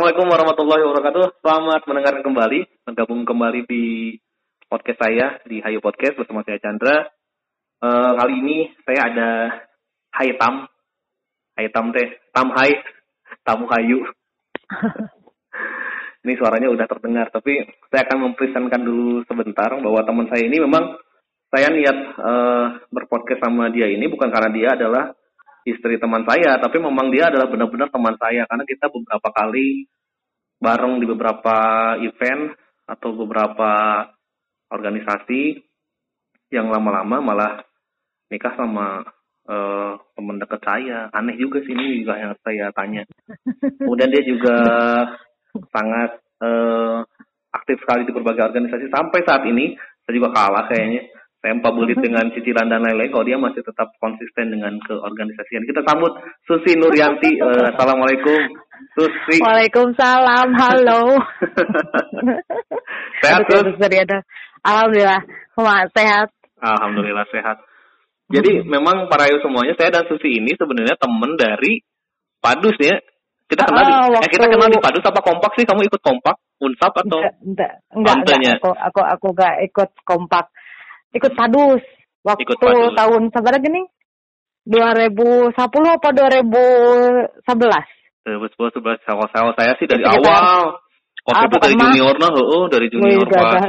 Assalamualaikum warahmatullahi wabarakatuh. Selamat mendengarkan kembali, bergabung kembali di podcast saya di Hayu Podcast bersama saya Chandra. Uh, kali ini saya ada Hai Tam, Hai Tam teh, Tam Hai, Tamu Hayu. ini suaranya udah terdengar, tapi saya akan mempresentkan dulu sebentar bahwa teman saya ini memang saya niat uh, berpodcast sama dia ini bukan karena dia adalah istri teman saya, tapi memang dia adalah benar-benar teman saya karena kita beberapa kali bareng di beberapa event atau beberapa organisasi yang lama-lama malah nikah sama uh, teman dekat saya. Aneh juga sih ini juga yang saya tanya. Kemudian dia juga sangat uh, aktif sekali di berbagai organisasi sampai saat ini saya juga kalah kayaknya saya bulit dengan cicilan dan lain-lain kalau dia masih tetap konsisten dengan keorganisasian. Kita sambut Susi Nuryanti. Uh, Assalamualaikum. Susi. Waalaikumsalam. Halo. sehat, Sus? Alhamdulillah. sehat. Alhamdulillah sehat. Jadi memang para ayu semuanya, saya dan Susi ini sebenarnya teman dari Padus ya. Kita kenal di, waktu... eh, kita kenal di Padus apa kompak sih? Kamu ikut kompak? Unsap atau? Enggak, enggak, enggak, Aku, aku, aku enggak ikut kompak ikut padus. Waktu ikut padus. tahun seberapa gini 2010 apa 2011 2011 sama sama saya sih dari awal. Waktu itu dari junior nah oh dari junior pas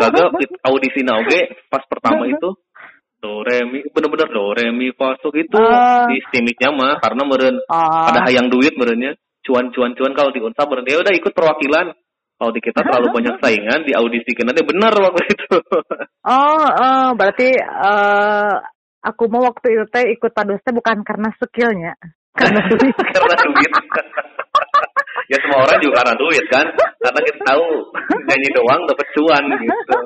gagal. Audisi nah oke. Pas pertama itu do re mi bener-bener do re mi fa so gitu uh, di stimiknya mah karena meren uh, ada hayang duit merennya. Cuan cuan cuan kalau di unsa meren. Ya udah ikut perwakilan kalau di kita terlalu banyak saingan di audisi nanti benar waktu itu. Oh, oh berarti uh, aku mau waktu itu teh ikut padusnya bukan karena skillnya, karena duit. karena duit. ya semua orang juga karena duit kan, karena kita tahu nyanyi doang dapat cuan gitu.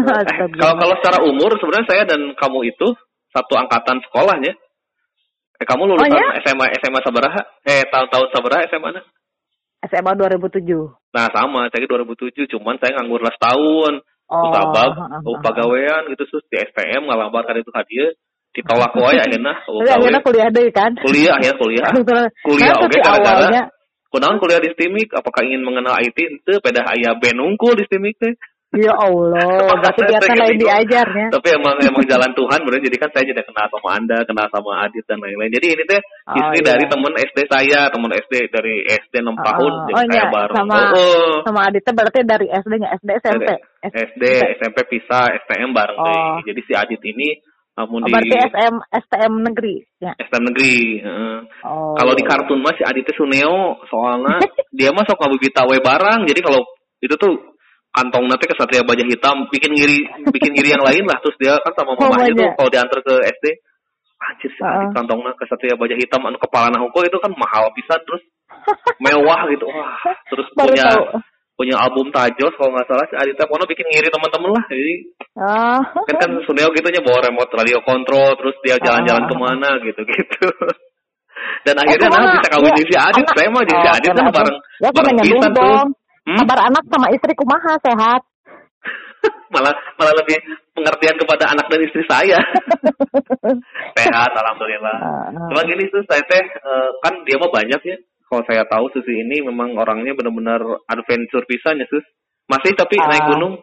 eh, kalau kalau secara umur sebenarnya saya dan kamu itu satu angkatan sekolahnya. Eh kamu lulusan oh, ya? SMA SMA Sabaraha? Eh tahun-tahun Sabaraha SMA mana? SMA 2007. Nah sama, saya 2007, cuman saya nganggur las tahun. Oh, terus abab, oh, pegawaian gitu terus di STM kan itu hadiah. Ditolak wae akhirnya oh, akhirnya kuliah deh kan? Kuliah ya kuliah. Kuliah oke okay, gara-gara kunaon kuliah di STIMIK? Apakah ingin mengenal IT itu pada ayah benungkul di STIMIK teh Ya Allah, berarti biasa lain diajarnya. Tapi emang emang jalan Tuhan benar jadi kan saya jadi kenal sama Anda, kenal sama Adit dan lain-lain. Jadi ini teh oh, istri iya. dari teman SD saya, teman SD dari SD 6 oh, tahun jadi oh, saya iya. baru. Sama oh, oh. sama Adit berarti dari SD-nya SD SMP. SD, SMP pisah, STM bareng oh. deh. Jadi si Adit ini namun oh, berarti SM STM negeri ya. STM negeri. Uh. Oh. Kalau di kartun masih Aditnya Suneo soalnya dia mah sok ngabibita we barang. Jadi kalau itu tuh kantong nanti ke Satria Baja Hitam bikin ngiri bikin ngiri yang lain lah. Terus dia kan sama mamanya tuh kalau diantar ke SD anjir sih uh. kantong ke Satria Baja Hitam anu kepala nah itu kan mahal bisa terus mewah gitu. Wah terus Baru punya tahu. punya album Tajos kalau nggak salah si Adita Pono bikin ngiri teman-teman lah. Jadi uh. kan kan Suneo gitu nya bawa remote radio kontrol terus dia jalan-jalan uh. ke mana gitu gitu. Dan akhirnya oh, nah bisa kawin ya, si Adit saya mau jadi si oh, Adit kan bareng ya, bareng pisan tuh Hmm? Kabar anak sama istri kumaha sehat. malah malah lebih pengertian kepada anak dan istri saya. sehat alhamdulillah. Uh, Cuma gini tuh saya teh uh, kan dia mah banyak ya. Kalau saya tahu Susi ini memang orangnya benar-benar adventure pisannya Sus. Masih tapi uh, naik gunung?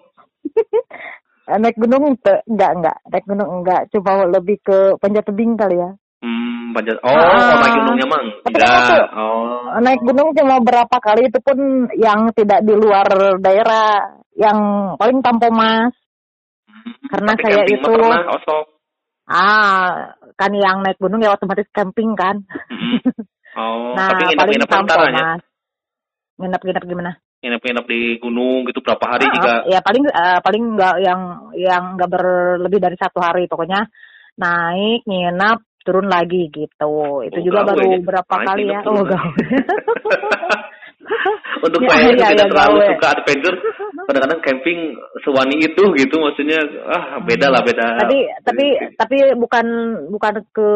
naik gunung enggak enggak naik gunung enggak coba lebih ke panjat tebing kali ya Hmm, panjat. Oh, ah, naik gunungnya mang. Enggak. Oh. Naik gunung cuma berapa kali itu pun yang tidak di luar daerah, yang paling Tampomas. Hmm, Karena saya itu pernah, osok. Ah, kan yang naik gunung ya otomatis camping kan. Hmm. Oh, nah, tapi nginep-nginep ya? Nginep-nginep gimana? Nginep-nginep di gunung gitu berapa hari ah, juga? Ya paling uh, paling enggak yang yang enggak berlebih dari satu hari pokoknya naik nginep turun lagi gitu. Itu oh, juga baru ya. berapa kali ya. Oh, gawe. Untuk ya, saya ya, tidak ya, terlalu gawe. suka adventure, kadang-kadang camping sewani itu gitu maksudnya ah beda lah beda. Tapi tapi tapi bukan bukan ke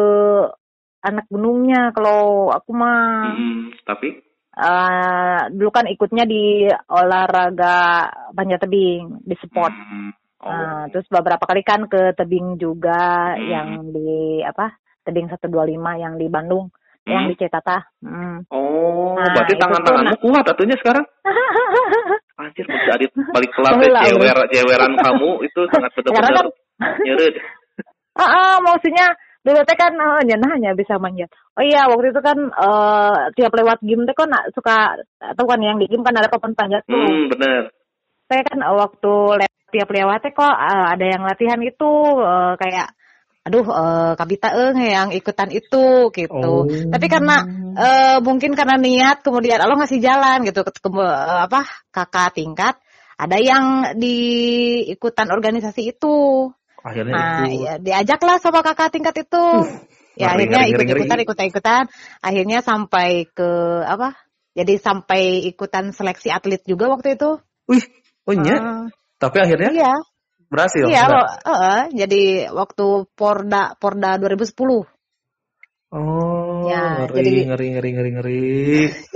anak gunungnya kalau aku mah. Hmm, tapi uh, dulu kan ikutnya di olahraga panjat tebing di sport. Hmm. Oh. Nah, terus beberapa kali kan ke tebing juga hmm. yang di apa tebing 125 yang di Bandung. hmm? yang di Cetata. Hmm. Oh, nah, berarti tangan-tanganmu nah. kuat atunya sekarang? Anjir, jadi balik kelas ya, jewer, jeweran kamu itu sangat betul-betul kan, nyeret. Ah, uh, maksudnya dulu teh kan uh, nyenah hanya bisa manjat. Oh iya, waktu itu kan uh, tiap lewat game teh kan suka atau kan yang di game kan ada papan panjat tuh. Hmm, bener. Saya kan uh, waktu le tiap lewat teh kok uh, ada yang latihan itu uh, kayak aduh uh, kabita eng yang ikutan itu gitu. Oh. Tapi karena uh, mungkin karena niat kemudian Allah ngasih jalan gitu ke, uh, apa kakak tingkat ada yang di ikutan organisasi itu. Akhirnya nah, itu. ya diajaklah sama kakak tingkat itu. Uh, ya ngeri, akhirnya ikut ikutan ikutan ikutan akhirnya sampai ke apa? Jadi sampai ikutan seleksi atlet juga waktu itu. Wih, oh iya. Uh, Tapi akhirnya? Iya. Berhasil? Iya, uh, jadi waktu Porda Porda 2010. Oh, ya, ngeri, jadi, ngeri, ngeri, ngeri, ngeri.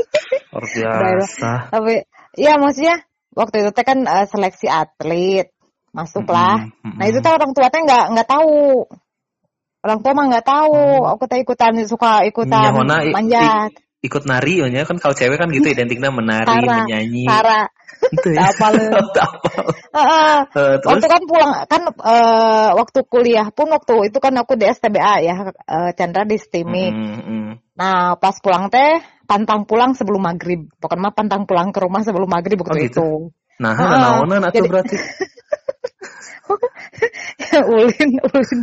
Luar biasa. Tapi, ya maksudnya waktu itu teh kan uh, seleksi atlet masuklah. Mm -hmm. Nah itu tuh orang tua teh nggak nggak tahu. Orang tua mah nggak tahu. Mm. Aku teh ikutan suka ikutan ya, manjat ikut nari ya kan kalau cewek kan gitu identiknya menari Tara, menyanyi. Tara. Itu ya. Apa lu. Uh, waktu kan pulang kan uh, waktu kuliah pun waktu itu kan aku di STBA ya uh, Chandra di STIMIK mm, mm. nah pas pulang teh pantang pulang sebelum maghrib. Pokoknya mah pantang pulang ke rumah sebelum maghrib waktu oh, gitu? itu. Nah uh, nah, nah, jadi, berarti ulin ulin.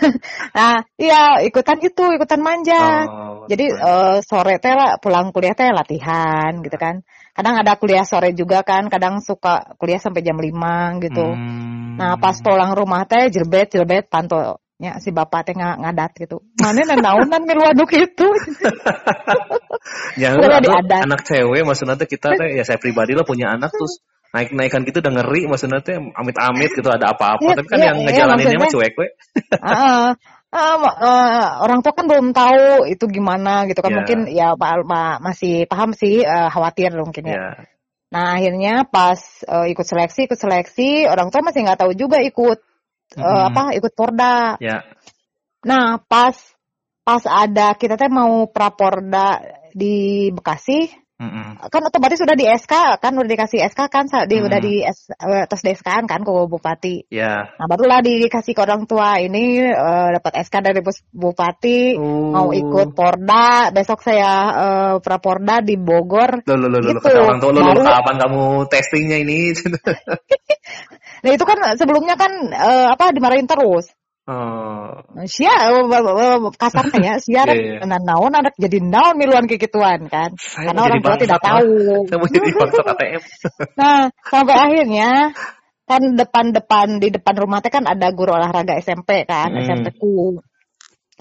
Nah iya ikutan itu ikutan manja. Oh, jadi uh, sore teh lah pulang kuliah teh latihan gitu kan. Kadang ada kuliah sore juga kan kadang suka kuliah sampai jam 5 gitu. Hmm. nah pas pulang rumah teh jelbet jelbet panto ya si bapak teh ng ngadat gitu. Mana nanaunan milu aduk itu? Ya anak cewek maksudnya kita teh ya saya pribadi lah punya anak terus naik naikan gitu udah ngeri maksudnya tuh amit-amit gitu ada apa-apa ya, tapi kan ya, yang iya, ngejalaninnya mah cuek we uh, uh, uh, orang tua kan belum tahu itu gimana gitu kan yeah. mungkin ya Pak Alma masih paham sih uh, khawatir mungkin ya yeah. nah akhirnya pas uh, ikut seleksi ikut seleksi orang tua masih nggak tahu juga ikut mm -hmm. apa ikut porda yeah. nah pas pas ada kita teh mau praporda di Bekasi Mm-hmm. Kan otomatis sudah di SK kan udah dikasih SK kan di mm. udah di S, atas di SK kan ke bupati. Yeah. Nah barulah dikasih ke orang tua ini uh, dapat SK dari bupati uh. mau ikut Porda besok saya uh, praporda di Bogor. Loh, loh, loh, gitu. kata orang tua lo Baru... kapan kamu testingnya ini? nah itu kan sebelumnya kan uh, apa dimarahin terus. Oh. Sia kasarnya ya, sia yeah, yeah. naon anak jadi naon miluan kekituan kan. Saya Karena orang tua tidak tahu. Saya mau jadi ATM. nah, sampai akhirnya kan depan-depan di depan rumah teh kan ada guru olahraga SMP kan, hmm. SMP ku.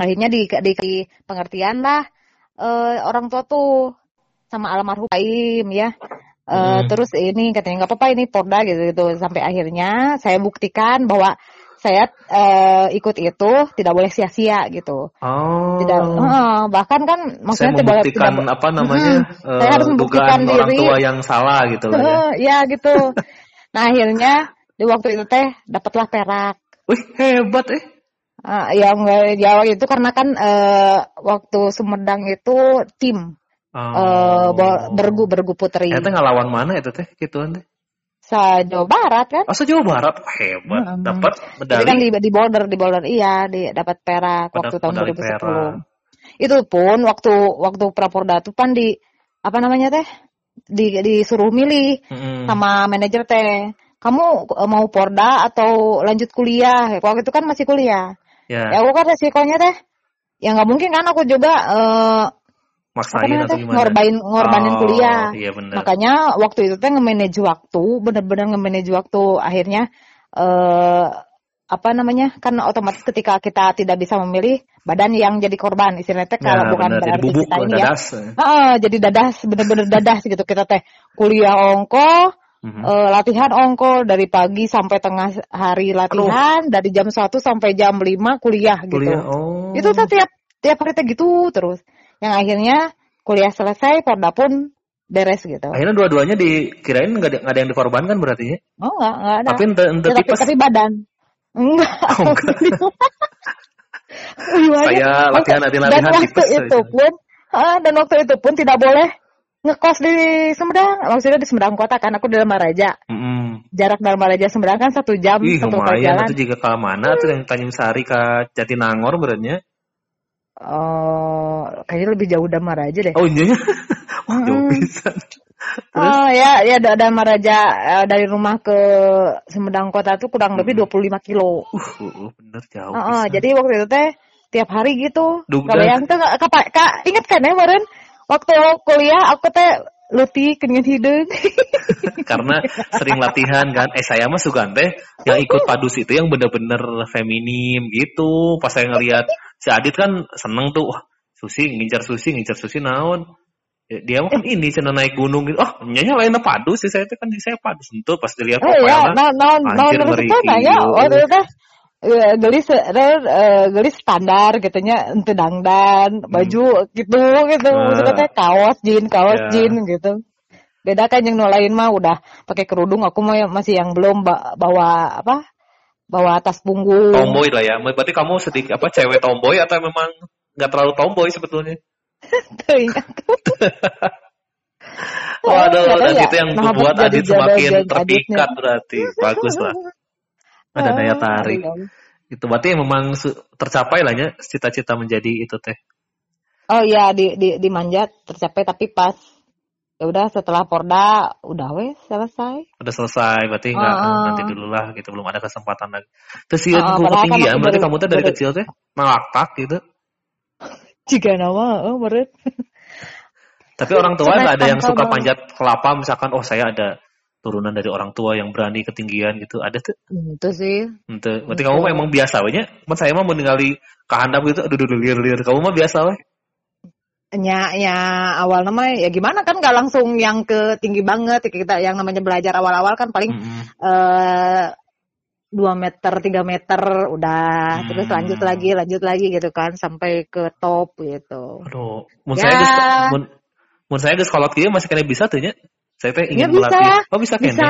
Akhirnya di, di, di pengertian lah uh, orang tua tuh sama almarhum Paim ya. Uh, hmm. Terus ini katanya nggak apa-apa ini Porda gitu gitu sampai akhirnya saya buktikan bahwa saya uh, ikut itu tidak boleh sia-sia gitu. Oh. Tidak uh, bahkan kan maksudnya saya tidak, apa namanya hmm, uh, saya harus membuktikan diri orang tua yang salah gitu. Uh, ya gitu. nah akhirnya di waktu itu teh dapatlah perak. Wih hebat eh. Uh, ya enggak Jawa itu karena kan uh, waktu Sumedang itu tim oh. uh, bergu bergu putri. Itu ngelawan mana itu teh gituan teh? Sa Jawa Barat kan? Oh, se Jawa Barat hebat. Hmm. Dapat medali. Jadi kan di, di border di border iya, di dapat perak Pada, waktu tahun 2010. Perak. Itu pun waktu waktu Praporda tuh kan di apa namanya teh? Di disuruh milih hmm. sama manajer teh. Kamu e, mau Porda atau lanjut kuliah? Waktu itu kan masih kuliah. Yeah. Ya aku kan resikonya teh ya nggak mungkin kan aku juga uh, maksain atau gimana? Ngorbanin ngorbanin oh, kuliah. Iya bener. Makanya waktu itu teh nge-manage waktu, bener-bener nge-manage waktu. Akhirnya eh apa namanya? Kan otomatis ketika kita tidak bisa memilih badan yang jadi korban istilahnya teh kalau ya, bukan bener, berarti bubuk, kita ini ya. Uh, jadi dadas, bener-bener dadas gitu kita teh kuliah ongko Mm-hmm. Uh, latihan ongko dari pagi sampai tengah hari latihan, Aduh. dari jam 1 sampai jam 5 kuliah gitu. Kuliah, oh. Itu tuh tiap tiap hari teh gitu terus yang akhirnya kuliah selesai Porda pun beres gitu. Akhirnya dua-duanya dikirain nggak ada, ada yang dikorbankan berarti ya? Oh nggak nggak ada. Tapi ente, ente ya, tapi, tapi badan. Enggak. Oh, enggak. Saya latihan latihan latihan Dan waktu tipes, itu pun Uh, dan waktu itu pun tidak boleh ngekos di Sumedang. Maksudnya di Sumedang kota kan, aku di Maraja. Mm -hmm. Jarak dari Maraja Sumedang kan satu jam. Ih, satu lumayan. Itu juga ke mana tuh yang Tanjung Sari ke Jatinangor berarti Oh, kayaknya lebih jauh dari Maraja deh. Oh iya? Wah, jauh bisa. Terus? Oh ya, ya ada Maraja uh, dari rumah ke Sumedang kota tuh kurang hmm. lebih 25 kilo. Uh, uh, bener jauh. Uh, uh, jadi waktu itu teh tiap hari gitu. Kalau yang tuh kak, kak, kak inget kan ya kemarin waktu kuliah aku teh letih kenyang hidung. Karena sering latihan kan. Eh saya mah suka teh yang ikut padus itu yang bener-bener feminim gitu. Pas saya ngeliat si Adit kan seneng tuh. Wah, Susi ngincar Susi, ngincar Susi naon. Ya, dia mah kan eh. ini cina naik gunung gitu. Oh, nyanya lainnya padus sih saya itu kan di saya padus tentu pas dilihat oh, iya, nah, nah, anjir ngeri. Ya, waktu itu Uh, gelis uh, gelis standar gitunya ente dangdan baju hmm. gitu gitu uh, maksudnya kaos jin kaos yeah. jin gitu beda kan yang nolain mah udah pakai kerudung aku mah masih yang belum bawa apa bawa tas punggung tomboy lah ya berarti kamu sedikit apa cewek tomboy atau memang nggak terlalu tomboy sebetulnya Waduh, dan ya. itu yang membuat Adit semakin terpikat berarti. Bagus lah. Ada daya tarik. Itu berarti memang tercapai lah ya cita-cita menjadi itu teh. Oh iya di di dimanjat tercapai tapi pas ya udah setelah Porda udah wes selesai. Udah selesai berarti enggak uh, nanti dulu lah gitu belum ada kesempatan lagi. Terus sih uh, ketinggian berarti kamu tuh dari kecil teh ngelaktak gitu. Jika nama oh menurut. Tapi orang tua nggak ada yang suka panjat kelapa misalkan oh saya ada turunan dari orang tua yang berani ketinggian gitu ada tuh itu sih itu berarti itu. kamu memang biasa wanya kan saya mah meninggali kehandap gitu aduh aduh lir lir kamu mah biasa weh ya ya awal nama ya gimana kan nggak langsung yang ke tinggi banget kita yang namanya belajar awal-awal kan paling mm -hmm. uh, dua meter tiga meter udah hmm. terus lanjut lagi lanjut lagi gitu kan sampai ke top gitu. Aduh, mun ya. saya mun, mun saya kalau dia masih kena bisa tuh ya. Saya teh ingin ya, bisa. melatih. Oh bisa Bisa.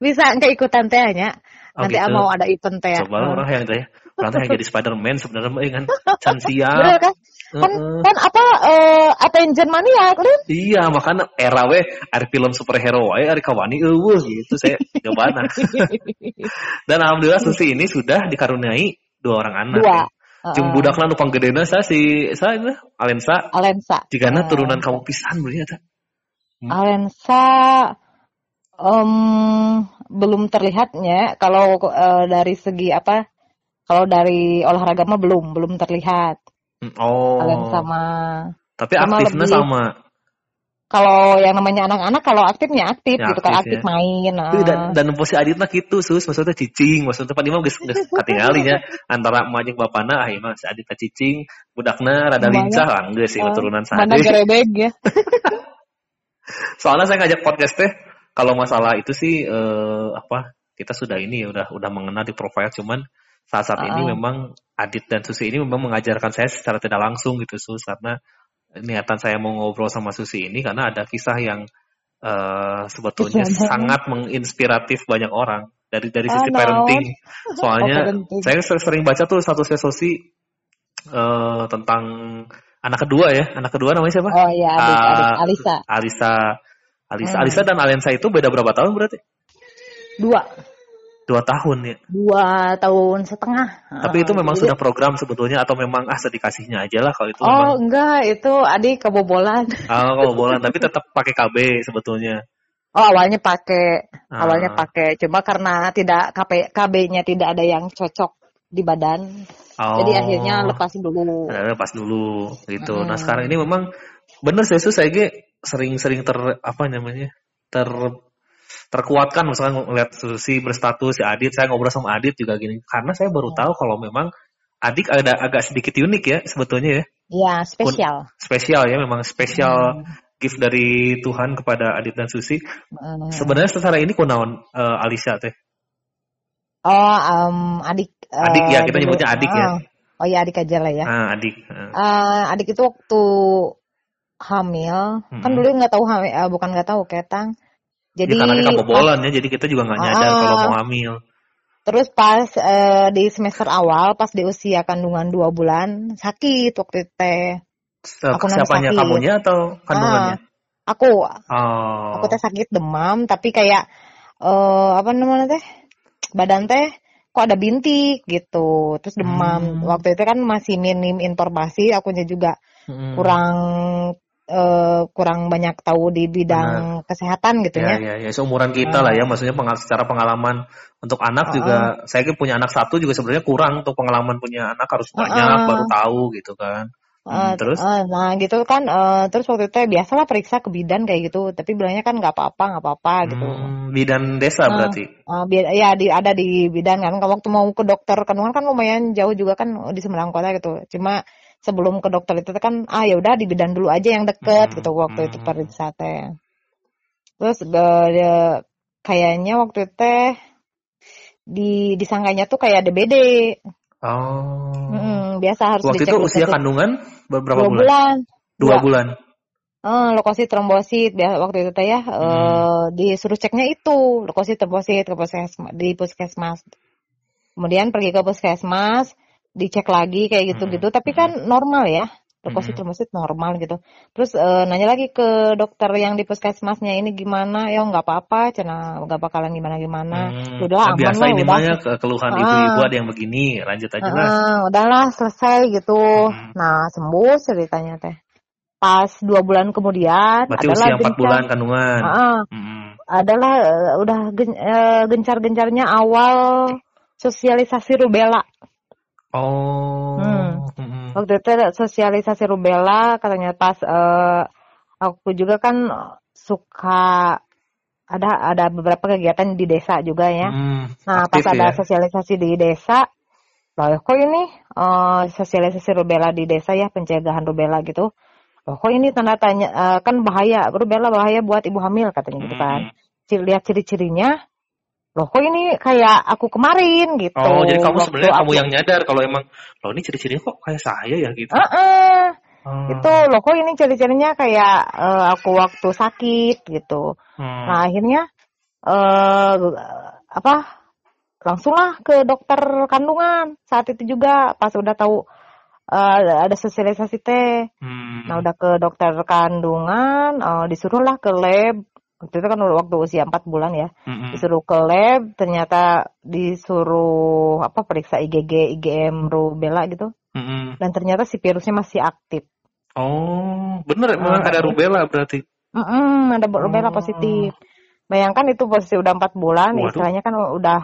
Bisa enggak ikutan teh nya. Oh, Nanti gitu. mau ada event teh. Coba hmm. orang yang teh. Orang yang jadi Spider-Man sebenarnya mah kan can siap. Bener kan? Kan, uh, kan apa uh, attention mania kan? Iya, makanya era we ada film superhero wae ari kawani eueuh gitu saya jobana. Dan alhamdulillah Susi ini sudah dikaruniai dua orang anak. Dua. Uh, Jeung budakna nu panggedena sa si sa itu Alensa. Alensa. Jigana uh, turunan kamu pisan berarti eta. Hmm. Alensa um, belum terlihatnya kalau uh, dari segi apa kalau dari olahraga mah belum belum terlihat Oh. Kalian sama. Tapi sama aktifnya lebih, sama. Kalau yang namanya anak-anak kalau aktifnya aktif ya, gitu kan aktif ya. main. Uh. Dan dan posisi aditna gitu sus maksudnya cicing maksudnya pada mah geus geus katingali antara emak jeung bapana ah mah si aditna cicing budakna rada lincah lah geus sih uh, turunan sade. Mana gerebeg ya. Soalnya saya ngajak podcast teh kalau masalah itu sih uh, apa kita sudah ini ya udah udah mengenal di profile cuman saat saat uh. ini memang Adit dan Susi ini memang mengajarkan saya secara tidak langsung gitu Sus karena niatan saya mau ngobrol sama Susi ini karena ada kisah yang uh, sebetulnya kisah sangat menginspiratif banyak orang dari dari sisi oh, parenting. Soalnya oh, saya sering baca tuh satu Susi uh, tentang anak kedua ya, anak kedua namanya siapa? Oh iya, adik, uh, adik Alisa. Alisa. Alisa, hmm. Alisa dan Alensa itu beda berapa tahun berarti? Dua. Dua tahun ya? Dua tahun setengah. Tapi itu memang Jadi, sudah program sebetulnya atau memang ah sedikasihnya aja lah kalau itu? Oh memang... enggak, itu adik kebobolan. Oh kebobolan, tapi tetap pakai KB sebetulnya. Oh awalnya pakai, ah. awalnya pakai. Cuma karena tidak KB KB-nya tidak ada yang cocok di badan. Oh. Jadi akhirnya lepas dulu. Lepas dulu gitu. Hmm. Nah sekarang ini memang bener sih saya sering-sering ter apa namanya ter terkuatkan misalnya ngeliat Susi berstatus si Adit saya ngobrol sama Adit juga gini karena saya baru tahu kalau memang Adik ada agak sedikit unik ya sebetulnya ya. Iya, spesial. Spesial ya, memang spesial hmm. gift dari Tuhan kepada Adit dan Susi. Hmm. Sebenarnya secara ini kunaon uh, Alisa teh? Oh, um, adik. Uh, adik ya, kita nyebutnya adik ya. oh. ya. Oh iya adik aja lah ya. Ah, adik. Uh, adik itu waktu hamil, hmm. kan dulu nggak tahu hamil, uh, bukan nggak tahu ketang jadi ya, karena kita bobolan ya, jadi kita juga nggak nyadar uh, kalau mau hamil. Terus pas uh, di semester awal, pas di usia kandungan dua bulan, sakit waktu itu teh. Aku siapanya sakit. kamunya atau kandungannya? Ah, aku. Oh. Aku teh sakit demam tapi kayak uh, apa namanya teh? Badan teh kok ada bintik gitu terus demam hmm. waktu itu kan masih minim informasi aku juga hmm. kurang uh, kurang banyak tahu di bidang Benar. kesehatan gitu ya. Ya, ya, seumuran kita uh. lah ya, maksudnya pengal secara pengalaman untuk anak uh, juga, saya punya anak satu juga sebenarnya kurang untuk pengalaman punya anak harus banyak uh, baru tahu gitu kan. Uh, terus? Uh, nah gitu kan, uh, terus waktu itu ya biasalah periksa ke bidan kayak gitu, tapi bilangnya kan nggak apa-apa, nggak apa-apa gitu. Hmm, bidan desa uh, berarti? Uh, bi ya di, ada di bidan kan, waktu mau ke dokter kandungan kan lumayan jauh juga kan di Semarang Kota gitu. Cuma sebelum ke dokter itu kan, ah ya udah di bidan dulu aja yang deket hmm, gitu waktu hmm. itu periksa teh. Terus uh, kayaknya waktu itu di disangkanya tuh kayak DBD. Oh. Hmm, biasa harus Waktu dicek itu usia kandungan berapa bulan? bulan? Dua, Dua bulan. Uh, lokasi trombosit biasa waktu itu teh ya hmm. uh, disuruh ceknya itu lokasi trombosit ke puskesmas di puskesmas. Kemudian pergi ke puskesmas, dicek lagi kayak gitu-gitu. Hmm. Tapi kan normal ya leukosit trombosit normal gitu. Terus uh, nanya lagi ke dokter yang di puskesmasnya ini gimana? Ya nggak apa-apa, cina nggak bakalan gimana-gimana. Hmm. Udah nah, aman biasa lah, ini udah. ke keluhan ah. ibu-ibu ada yang begini, lanjut aja lah. Uh, udahlah selesai gitu. Hmm. Nah sembuh ceritanya teh. Pas dua bulan kemudian Berarti adalah usia empat bulan kandungan. Uh, hmm. Adalah uh, udah gen, uh, gencar-gencarnya awal sosialisasi rubella. Oh. Hmm. Hmm. Waktu itu sosialisasi rubella katanya pas uh, aku juga kan suka ada ada beberapa kegiatan di desa juga ya. Hmm, nah pas ada ya? sosialisasi di desa, loh kok ini uh, sosialisasi rubella di desa ya pencegahan rubella gitu. Loh kok ini tanda tanya uh, kan bahaya rubella bahaya buat ibu hamil katanya gitu kan. Hmm. Lihat ciri-cirinya loh kok ini kayak aku kemarin gitu. Oh, jadi kamu sebenarnya kamu yang nyadar kalau emang loh ini ciri-cirinya kok kayak saya ya gitu. Uh -uh. Hmm. Itu loh kok ini ciri-cirinya kayak uh, aku waktu sakit gitu. Hmm. Nah, akhirnya uh, apa? Langsunglah ke dokter kandungan. Saat itu juga pas udah tahu uh, ada sosialisasi teh. Hmm. Nah, udah ke dokter kandungan, uh, disuruhlah ke lab waktu itu kan waktu usia empat bulan ya. Mm-hmm. disuruh ke lab ternyata disuruh apa periksa IgG IgM rubella gitu. Mm-hmm. dan ternyata si virusnya masih aktif. Oh bener memang ada rubella berarti. Mm-hmm, ada rubella oh. positif. Bayangkan itu posisi udah empat bulan Waduh. istilahnya kan udah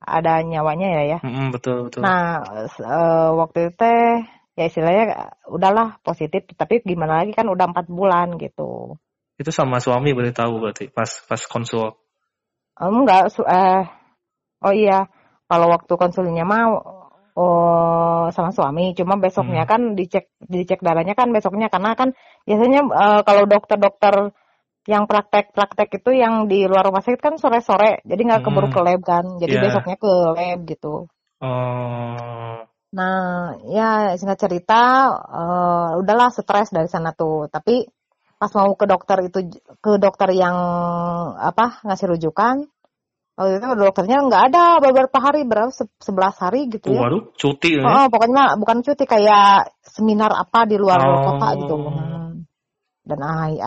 ada nyawanya ya ya. Mm-hmm, betul betul. Nah uh, waktu itu teh ya istilahnya udahlah positif. Tapi gimana lagi kan udah empat bulan gitu itu sama suami boleh tahu berarti pas pas konsul. Um, enggak, su eh oh iya, kalau waktu konsulnya mau oh sama suami, cuma besoknya hmm. kan dicek dicek darahnya kan besoknya karena kan biasanya uh, kalau dokter-dokter yang praktek-praktek itu yang di luar rumah sakit kan sore-sore, jadi nggak keburu hmm. ke lab kan, jadi yeah. besoknya ke lab gitu. Oh. Nah, ya singkat cerita, uh, udahlah stres dari sana tuh. Tapi pas mau ke dokter itu ke dokter yang apa ngasih rujukan waktu itu dokternya nggak ada beberapa hari berapa sebelas hari gitu ya. Waduh, cuti ya? Oh, pokoknya bukan cuti kayak seminar apa di luar oh. kota gitu. Dan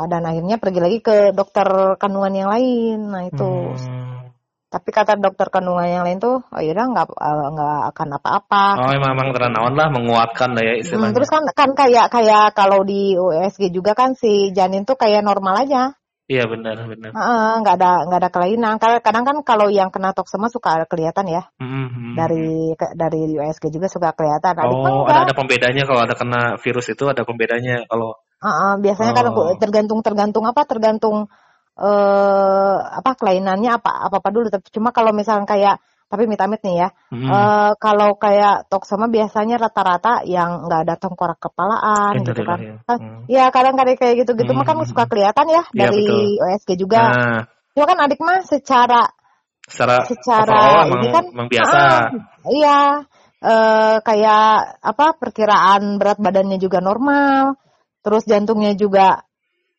dan akhirnya pergi lagi ke dokter kandungan yang lain. Nah itu. Hmm. Tapi kata dokter kandungan yang lain tuh, oh yaudah nggak eh, nggak akan apa-apa. Oh emang emang teranawan lah menguatkan lah ya istilahnya. Hmm, terus kan kan kayak kayak kalau di USG juga kan si janin tuh kayak normal aja. Iya benar benar. Nggak uh, ada nggak ada kelainan. Kadang kan kalau yang kena toksema suka kelihatan ya. Mm-hmm. Dari ke, dari USG juga suka kelihatan. oh ada ada pembedanya kalau ada kena virus itu ada pembedanya kalau. Uh, uh, biasanya kan oh. kan tergantung tergantung apa tergantung eh apa kelainannya apa apa apa dulu tapi cuma kalau misalnya kayak tapi mitamit nih ya hmm. uh, kalau kayak toksoma biasanya rata-rata yang nggak ada tengkorak kepalaan gitu kan ya, hmm. ya kadang-kadang kayak gitu-gitu hmm. mah kan suka kelihatan ya, ya dari betul. OSG juga nah. cuma kan adik mah secara secara secara ini kan emang biasa uh, iya uh, kayak apa perkiraan berat badannya juga normal terus jantungnya juga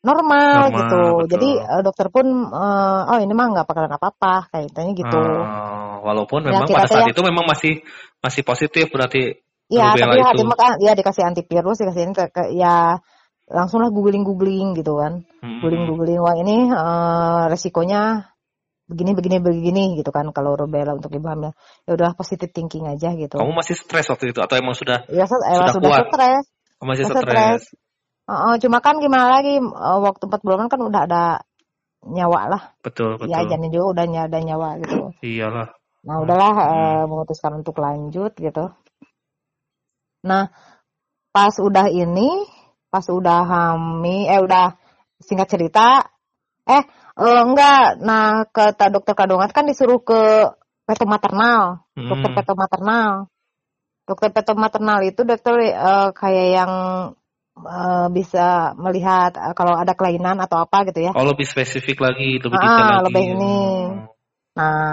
normal, normal gitu. Betul. Jadi uh, dokter pun uh, oh ini mah nggak bakalan apa-apa kayak gitu. Uh, walaupun ya, memang pada saat ya, itu memang masih masih positif berarti Iya, tapi hati kan ya dikasih antivirus, dikasih ini ke, ke ya langsunglah googling googling gitu kan, hmm. googling googling wah ini uh, resikonya begini begini begini gitu kan kalau rubella untuk ibu hamil ya udah positive thinking aja gitu. Kamu masih stres waktu itu atau emang sudah ya, sudah, sudah kuat? stres. Oh, masih stres. Uh, uh, cuma kan gimana lagi uh, waktu empat bulan kan udah ada nyawa lah. Betul betul. Ya janin juga udah ada nyawa gitu. Iyalah. Nah udahlah hmm. uh, memutuskan untuk lanjut gitu. Nah, pas udah ini, pas udah hamil, eh udah singkat cerita, eh uh, enggak, nah ke dokter kandungan kan disuruh ke peto maternal, hmm. dokter peto maternal. Dokter peto maternal itu dokter uh, kayak yang uh, bisa melihat uh, kalau ada kelainan atau apa gitu ya. Oh lebih spesifik lagi, lebih detail ah, lagi. Lebih ini. Hmm. Nah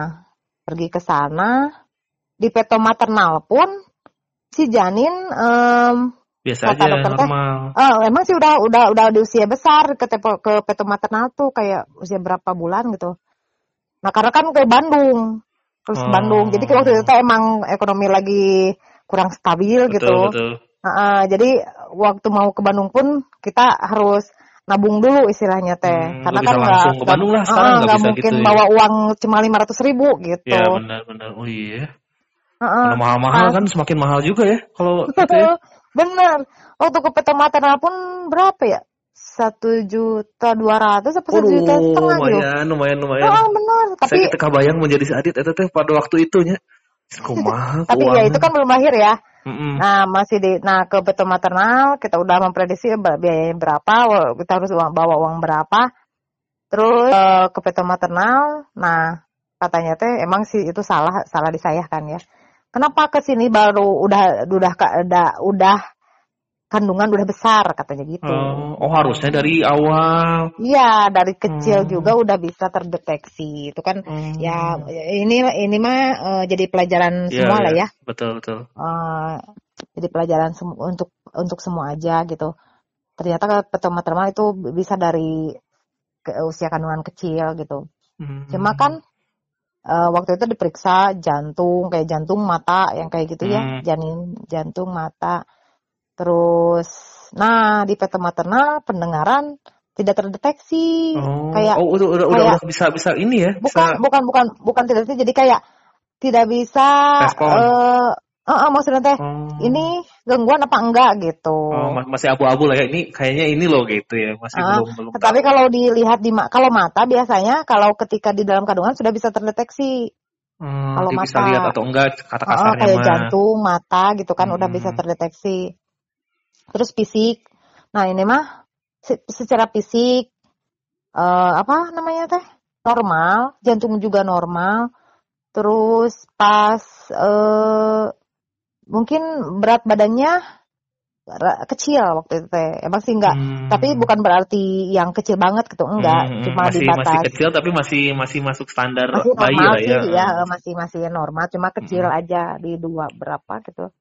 pergi ke sana di peto maternal pun si janin um, biasa aja dokter normal. Uh, emang sih udah udah udah di usia besar ke tepo, ke peto maternal tuh kayak usia berapa bulan gitu. Nah karena kan ke Bandung, terus oh. Bandung. Jadi waktu itu emang ekonomi lagi kurang stabil betul, gitu. Betul. Uh, uh, jadi waktu mau ke Bandung pun kita harus nabung dulu istilahnya teh hmm, karena kan nggak nggak uh, mungkin gitu, ya. bawa uang cuma lima ratus ribu gitu ya benar benar oh iya Uh-uh. mahal-mahal kan semakin mahal juga ya kalau gitu ya. Bener. Waktu ke peta maternal pun berapa ya? Satu juta dua ratus apa satu juta setengah gitu? Lumayan, lumayan, lumayan. Oh, benar. Tapi saya kita bayang menjadi seadit itu teh pada waktu itunya. Kumaha, Tapi ya itu kan belum lahir ya. Mm-hmm. Nah masih di, nah ke peta maternal kita udah memprediksi biayanya berapa, kita harus bawa uang berapa. Terus uh, ke peta maternal, nah katanya teh emang sih itu salah salah disayahkan ya kenapa ke sini baru udah udah udah udah kandungan udah besar katanya gitu. Oh, oh harusnya dari awal. Iya, dari kecil hmm. juga udah bisa terdeteksi. Itu kan hmm. ya ini ini mah uh, jadi pelajaran yeah, semua yeah. lah ya. Betul, betul. Uh, jadi pelajaran untuk untuk semua aja gitu. Ternyata pertama termal itu bisa dari ke usia kandungan kecil gitu. Hmm. Cuma kan uh, waktu itu diperiksa jantung kayak jantung mata yang kayak gitu ya hmm. janin jantung mata terus nah di peta maternal pendengaran tidak terdeteksi oh. kayak oh udah udah, kayak, udah bisa bisa ini ya bukan bisa... bukan bukan bukan tidak jadi kayak tidak bisa uh, Uh, uh, maksudnya teh oh. ini gangguan apa enggak gitu. Oh, masih abu-abu lah ya. Ini kayaknya ini loh gitu ya, masih uh, belum belum. Tapi tahu. kalau dilihat di kalau mata biasanya kalau ketika di dalam kandungan sudah bisa terdeteksi. Hmm, kalau mata bisa lihat atau enggak kata kasarnya uh, kayak mah. jantung, mata gitu kan hmm. udah bisa hmm. terdeteksi. Terus fisik. Nah, ini mah secara fisik uh, apa namanya teh? Normal, jantung juga normal. Terus pas uh, mungkin berat badannya kecil waktu itu teh. Emang sih enggak. Hmm. tapi bukan berarti yang kecil banget gitu. Enggak. Hmm, cuma masih, di batas masih kecil tapi masih masih masuk standar masih bayi lah ya. sih, ya masih masih normal. Cuma kecil hmm. aja. Di dua berapa gitu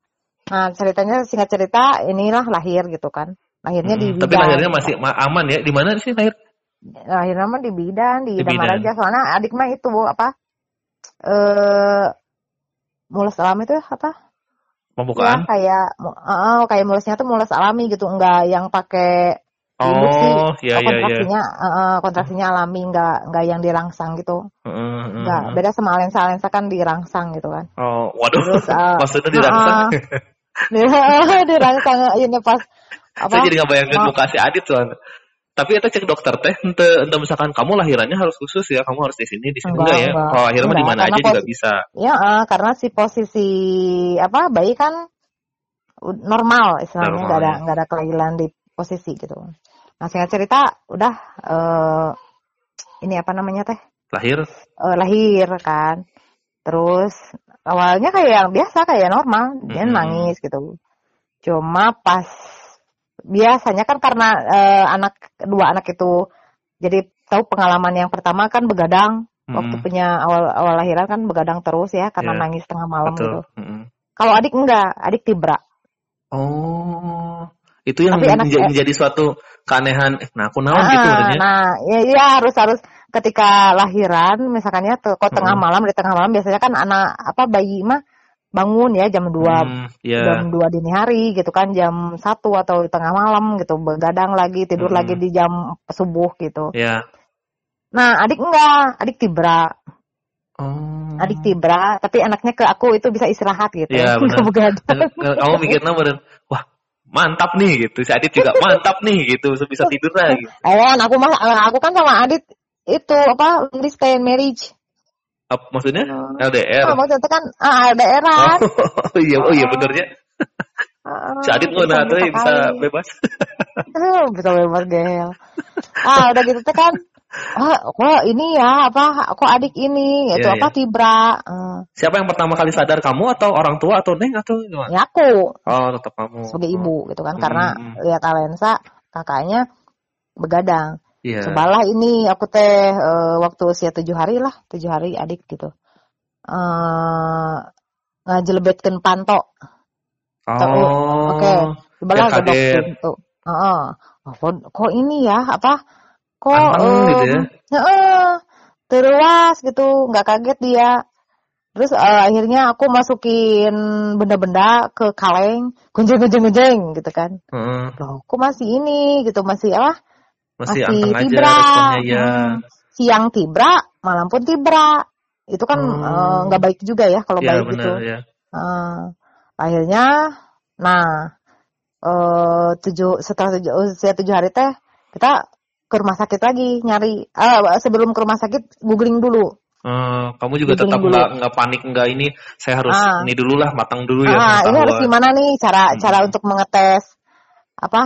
nah ceritanya singkat cerita inilah lahir gitu kan lahirnya hmm, di bidan tapi lahirnya masih aman ya di mana sih lahir lahirnya mah di bidan di, di aja soalnya adik mah itu apa eh mulus alam itu apa Pembukaan? Ya, kayak uh, kayak mulusnya tuh mulus alami gitu, enggak yang pakai Oh, iya, oh, kontraksinya, iya, iya. Uh, kontraksinya alami, enggak enggak yang dirangsang gitu. Uh, uh, enggak, beda sama lensa lensa kan dirangsang gitu kan. Oh, waduh. Terus, uh, maksudnya dirangsang? Uh, dirangsang, ini pas apa? Saya jadi nggak bayangin muka si Adit tuh tapi itu cek dokter teh ente, ente misalkan kamu lahirannya harus khusus ya kamu harus di sini di sini enggak, enggak ya. enggak, kalau akhirnya di mana aja juga bisa. Ya uh, karena si posisi apa bayi kan normal istilahnya nggak ada nggak ada kelainan di posisi gitu. Nah singkat cerita udah uh, ini apa namanya teh? Lahir? Uh, lahir kan. Terus awalnya kayak yang biasa kayak normal dia -hmm. nangis gitu cuma pas biasanya kan karena uh, anak dua anak itu jadi tahu pengalaman yang pertama kan begadang hmm. waktu punya awal awal lahiran kan begadang terus ya karena yeah. nangis tengah malam Betul. gitu. Hmm. Kalau adik enggak, adik tibra. Oh, itu yang Tapi menjadi, anak, menjadi suatu keanehan. Eh, nah, aku naon gitu ah, Nah, ya, ya harus harus ketika lahiran misalkannya tuh kok tengah hmm. malam di tengah malam biasanya kan anak apa bayi mah bangun ya jam 2 hmm, yeah. jam 2 dini hari gitu kan jam 1 atau tengah malam gitu begadang lagi tidur hmm. lagi di jam subuh gitu. Yeah. Nah, adik enggak, adik tibra. Oh. Adik tibra, tapi anaknya ke aku itu bisa istirahat gitu. Iya, benar. Kamu mikirnya bener, wah mantap nih gitu. Si Adit juga mantap nih gitu, bisa tidur lagi. Eh, aku mah aku kan sama Adit itu apa, stay in marriage. Apa, maksudnya LDR? Oh, maksudnya kan ah, LDR kan. Oh, iya, oh iya benernya. Uh, si Adit nggak nah, bisa bebas. bisa bebas gel. Ah udah gitu kan. Oh, kok ini ya apa? Kok adik ini? Itu yeah, apa yeah. Tibra? Uh. Siapa yang pertama kali sadar kamu atau orang tua atau neng atau gimana? Ya aku. Oh tetap kamu. Sebagai ibu gitu kan, hmm. karena lihat Alensa kakaknya begadang. Yeah. Cobalah ini aku teh uh, waktu usia tujuh hari lah, tujuh hari adik gitu. Uh, ngajelebetkan panto. Oh. Oke. Okay. Cobalah kaget. Gitu. Uh, oh, kok, kok ini ya apa? Kok uh, gitu ya? Uh, terus gitu, nggak kaget dia. Terus uh, akhirnya aku masukin benda-benda ke kaleng, gunjeng gitu kan. Hmm. Loh, kok masih ini gitu, masih apa? Masih, masih tibra. Aja ya. Hmm. Siang tibra, malam pun tibra. Itu kan hmm. Eh, nggak hmm. uh, baik juga ya kalau ya, baik bener, gitu. Ya. Uh, akhirnya, nah uh, tujuh setelah tujuh usia tujuh hari teh kita ke rumah sakit lagi nyari. Uh, sebelum ke rumah sakit googling dulu. Uh, kamu juga googling tetap nggak nggak panik nggak ini saya harus uh. ini dulu lah matang dulu ya. Ah, ini harus gimana nih cara hmm. cara untuk mengetes apa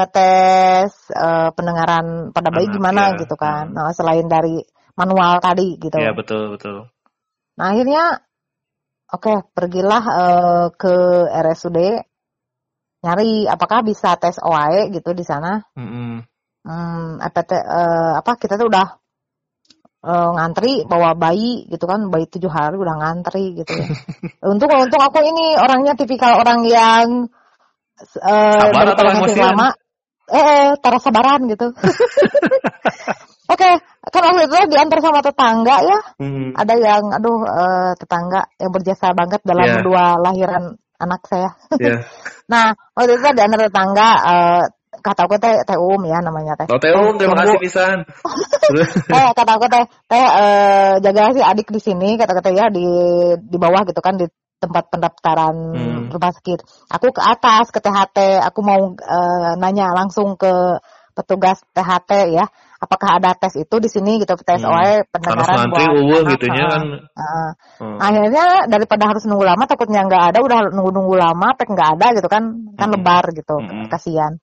ngetes uh, pendengaran pada bayi Anak, gimana ya. gitu kan hmm. nah, selain dari manual tadi gitu ya betul betul nah akhirnya oke okay, pergilah uh, ke RSUD nyari apakah bisa tes OAE gitu di sana mm-hmm. hmm EPT uh, eh, apa kita tuh udah uh, ngantri bawa bayi gitu kan bayi tujuh hari udah ngantri gitu ya untuk untung aku ini orangnya tipikal orang yang uh, dari atau lama eh, eh tara sabaran gitu oke okay. kan waktu itu diantar sama tetangga ya hmm. ada yang aduh uh, tetangga yang berjasa banget dalam yeah. dua lahiran anak saya yeah. nah waktu itu diantar tetangga uh, kata aku teh teh um ya namanya teh. Oh, teh um, terima kasih pisan. eh kata aku teh teh uh, jaga si adik di sini kata kata ya di di bawah gitu kan di tempat pendaftaran hmm. rumah sakit. Aku ke atas ke THT, aku mau uh, nanya langsung ke petugas THT ya, apakah ada tes itu di sini gitu tes hmm. OE pendengaran buat uh, gitu ya kan. Uh, hmm. Akhirnya daripada harus nunggu lama takutnya nggak ada, udah nunggu-nunggu lama, pek nggak ada gitu kan, kan hmm. lebar gitu, hmm. kasihan.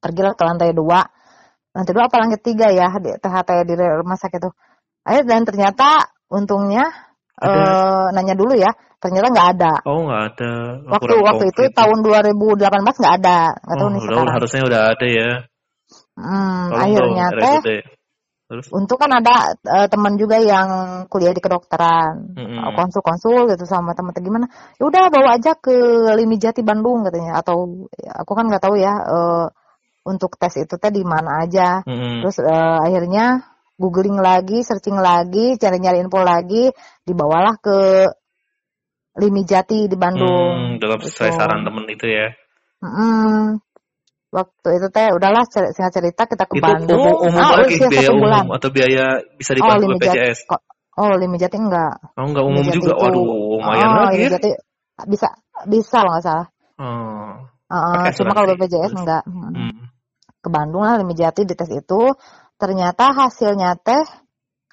Pergilah ke lantai dua, lantai dua apa lantai tiga ya di THT di rumah sakit itu. Akhirnya dan ternyata untungnya uh, nanya dulu ya. Ternyata nggak ada. Oh nggak ada. Waktu waktu itu tahun 2018 nggak ada. Nggak tahu oh, nih sekarang. harusnya udah ada ya. Hmm, akhirnya teh Terus? Untuk kan ada uh, teman juga yang kuliah di kedokteran, mm-hmm. konsul-konsul gitu sama teman gimana. Ya udah bawa aja ke Limi Jati Bandung katanya. Atau ya, aku kan nggak tahu ya uh, untuk tes itu teh di mana aja. Mm-hmm. Terus uh, akhirnya googling lagi, searching lagi, cari-nyari info lagi, dibawalah ke Limi Jati di Bandung. Hmm, dalam gitu. sesuai saran temen itu ya. Hmm, waktu itu teh udahlah singkat cerita kita ke itu Bandung. Umum, umum ah, lagi biaya umum atau biaya bisa dibantu oh, BPJS? Jati, oh, Limi Jati enggak. Oh, enggak umum Limi juga. Itu, Waduh, lumayan oh, lagi. Limi Jati bisa bisa loh nggak salah. Oh. Uh, cuma kalau BPJS enggak. Hmm. hmm. Ke Bandung lah Limi Jati di tes itu ternyata hasilnya teh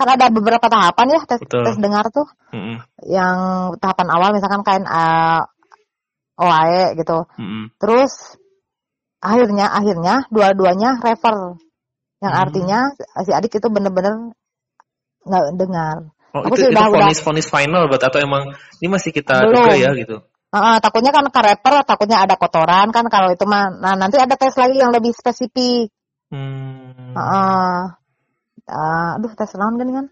kan ada beberapa tahapan ya tes Betul. tes dengar tuh mm-hmm. yang tahapan awal misalkan kain uh, OAE gitu mm-hmm. terus akhirnya akhirnya dua-duanya refer yang mm-hmm. artinya si adik itu bener-bener nggak dengar oh, aku itu, sih itu udah fonis fonis final buat atau emang ini masih kita Belum. duga ya gitu Uh, takutnya kan ke takutnya ada kotoran kan kalau itu mah. Nah nanti ada tes lagi yang lebih spesifik. Hmm. Uh, uh, aduh tes naon kan kan.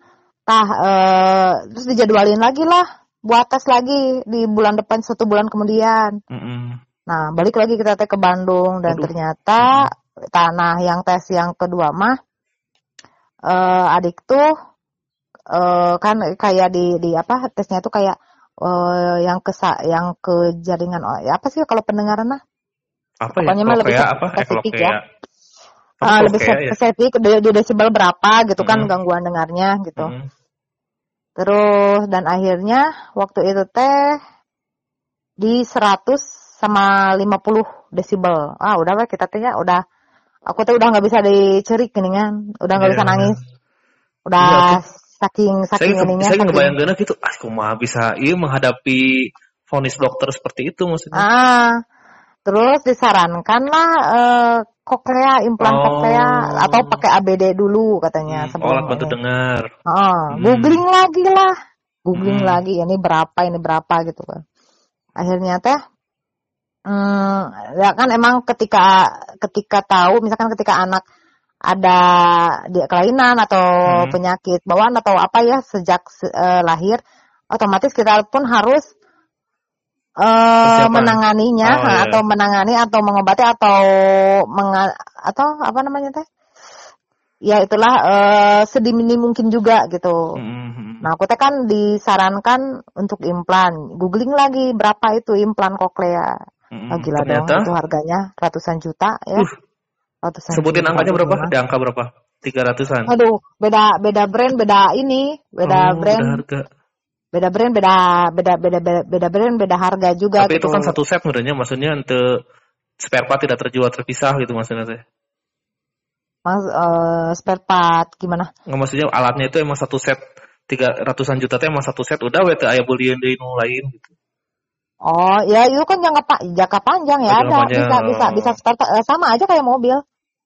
Tah uh, terus dijadwalin lagi lah buat tes lagi di bulan depan satu bulan kemudian. Mm -hmm. Nah balik lagi kita teh ke Bandung dan aduh. ternyata mm. tanah yang tes yang kedua mah uh, adik tuh uh, kan kayak di di apa tesnya tuh kayak uh, yang ke yang ke jaringan oh, ya apa sih kalau pendengaran lah apa ya? Pokoknya mah lebih apa? spesifik ya. Uh, lebih ya? spesifik di, di desibel berapa gitu kan hmm. gangguan dengarnya gitu. Hmm. Terus dan akhirnya waktu itu teh di 100 sama 50 desibel. Ah udah lah kita teh ya udah aku tuh udah nggak bisa dicerik kan, udah nggak yeah. bisa nangis. Udah yeah, saking saking saya, ininya. Saya ngebayangin gitu, ah mah bisa iya menghadapi vonis dokter seperti itu maksudnya. Ah, terus disarankan lah uh, koklea, implan oh. koklea atau pakai ABD dulu katanya hmm, sebelum. Oh, bantu dengar. Oh, hmm. googling lagi lah, googling hmm. lagi ini berapa ini berapa gitu kan. Akhirnya teh Hmm, ya kan emang ketika ketika tahu misalkan ketika anak ada dia kelainan atau hmm. penyakit bawaan atau apa ya sejak uh, lahir otomatis kita pun harus uh, menanganinya oh, iya. atau menangani atau mengobati atau menga atau apa namanya teh ya itulah uh, sedini mungkin juga gitu. Mm-hmm. Nah, aku teh kan disarankan untuk implan. Googling lagi berapa itu implan koklea. Mm-hmm. Oh, gila Ternyata, dong itu harganya ratusan juta ya. Uh, Ratusan Sebutin angkanya berapa? Ada angka berapa? Tiga ratusan. Aduh, beda beda brand, beda ini, beda oh, brand. Beda harga. Beda brand, beda beda beda beda, beda brand, beda harga juga. Tapi gitu. itu kan satu set sebenarnya, maksudnya untuk spare part tidak terjual terpisah gitu maksudnya teh. Mas uh, spare part gimana? Nggak maksudnya alatnya itu emang satu set tiga ratusan juta teh emang satu set udah wet ayah beliin di lain gitu. Oh, ya itu kan jangka jangka panjang ya, ada bisa bisa bisa start eh, sama aja kayak mobil.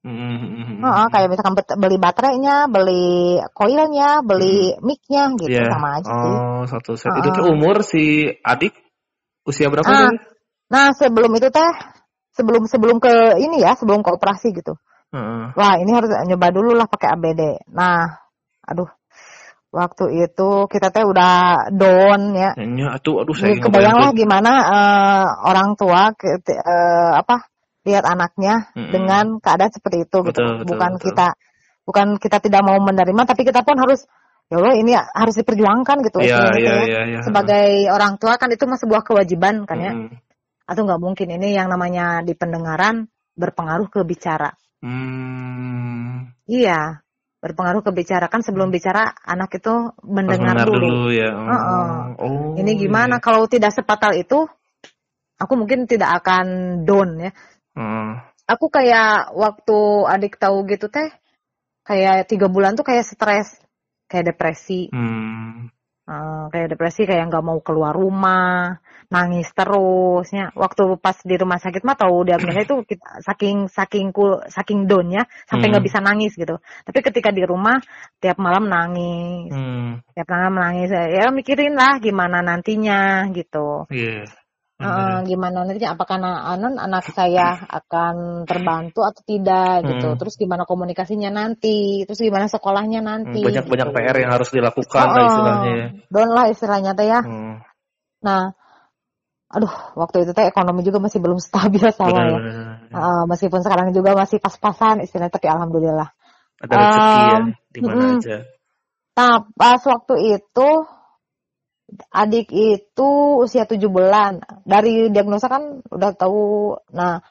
Mm-hmm. Uh, kayak misalkan beli baterainya, beli koilnya, beli mm. micnya gitu yeah. sama aja sih. Oh, satu set. Uh, itu tuh umur si adik usia berapa nah, Nah, sebelum itu teh sebelum sebelum ke ini ya, sebelum ke operasi gitu. Uh. Wah, ini harus nyoba dulu lah pakai ABD. Nah, aduh waktu itu kita teh udah down ya. Ya, aduh, aduh saya kebayang lah gimana uh, orang tua ke, uh, apa lihat anaknya mm -hmm. dengan keadaan seperti itu gitu. betul, gitu. Betul, bukan betul. kita bukan kita tidak mau menerima tapi kita pun harus ya Allah ini harus diperjuangkan gitu yeah, yeah, ya. Yeah, yeah. Sebagai orang tua kan itu sebuah kewajiban kan ya. Mm. Atau nggak mungkin ini yang namanya di pendengaran berpengaruh ke bicara. Mm. Iya, berpengaruh ke bicara kan sebelum hmm. bicara anak itu mendengar dulu. dulu ya. Oh. Uh -uh. oh. Ini gimana iya. kalau tidak sepatal itu aku mungkin tidak akan down ya. Uh. Aku kayak waktu adik tahu gitu teh kayak tiga bulan tuh kayak stres, kayak depresi. Hmm. Uh, kayak depresi kayak nggak mau keluar rumah nangis terusnya waktu pas di rumah sakit mah tahu diagnosa itu kita, saking saking ku, saking downnya sampai nggak hmm. bisa nangis gitu tapi ketika di rumah tiap malam nangis hmm. tiap malam nangis ya mikirin lah gimana nantinya gitu yeah. Uh, gimana nanti apakah anon anak saya akan terbantu atau tidak gitu. Hmm. terus gimana komunikasinya nanti? Terus gimana sekolahnya nanti? banyak banyak gitu. PR yang harus dilakukan oh, lah istilahnya. Ya. don lah istilahnya teh ya. Hmm. nah aduh waktu itu teh ekonomi juga masih belum stabil sama ya. uh, meskipun sekarang juga masih pas-pasan istilahnya tapi alhamdulillah. Ada rezeki um, ya di mana mm, aja. Nah pas waktu itu adik itu usia tujuh bulan. Dari diagnosa kan udah tahu. Nah,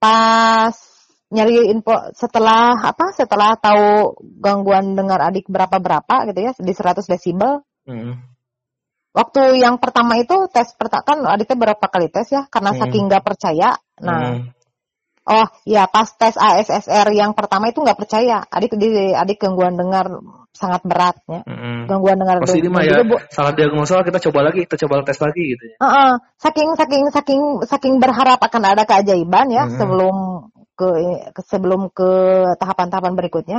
pas nyari info setelah apa? Setelah tahu gangguan dengar adik berapa-berapa gitu ya, di 100 desibel. Hmm. Waktu yang pertama itu tes pertama kan adiknya berapa kali tes ya? Karena hmm. saking nggak percaya. Nah, hmm. Oh ya pas tes ASSR yang pertama itu nggak percaya adik di adik gangguan dengar sangat berat ya mm-hmm. gangguan dengar Pasti ini mah ya bu- salah diagnosa kita coba lagi kita coba tes lagi gitu ya. Uh-uh. saking saking saking saking berharap akan ada keajaiban ya mm-hmm. sebelum ke, ke sebelum ke tahapan-tahapan berikutnya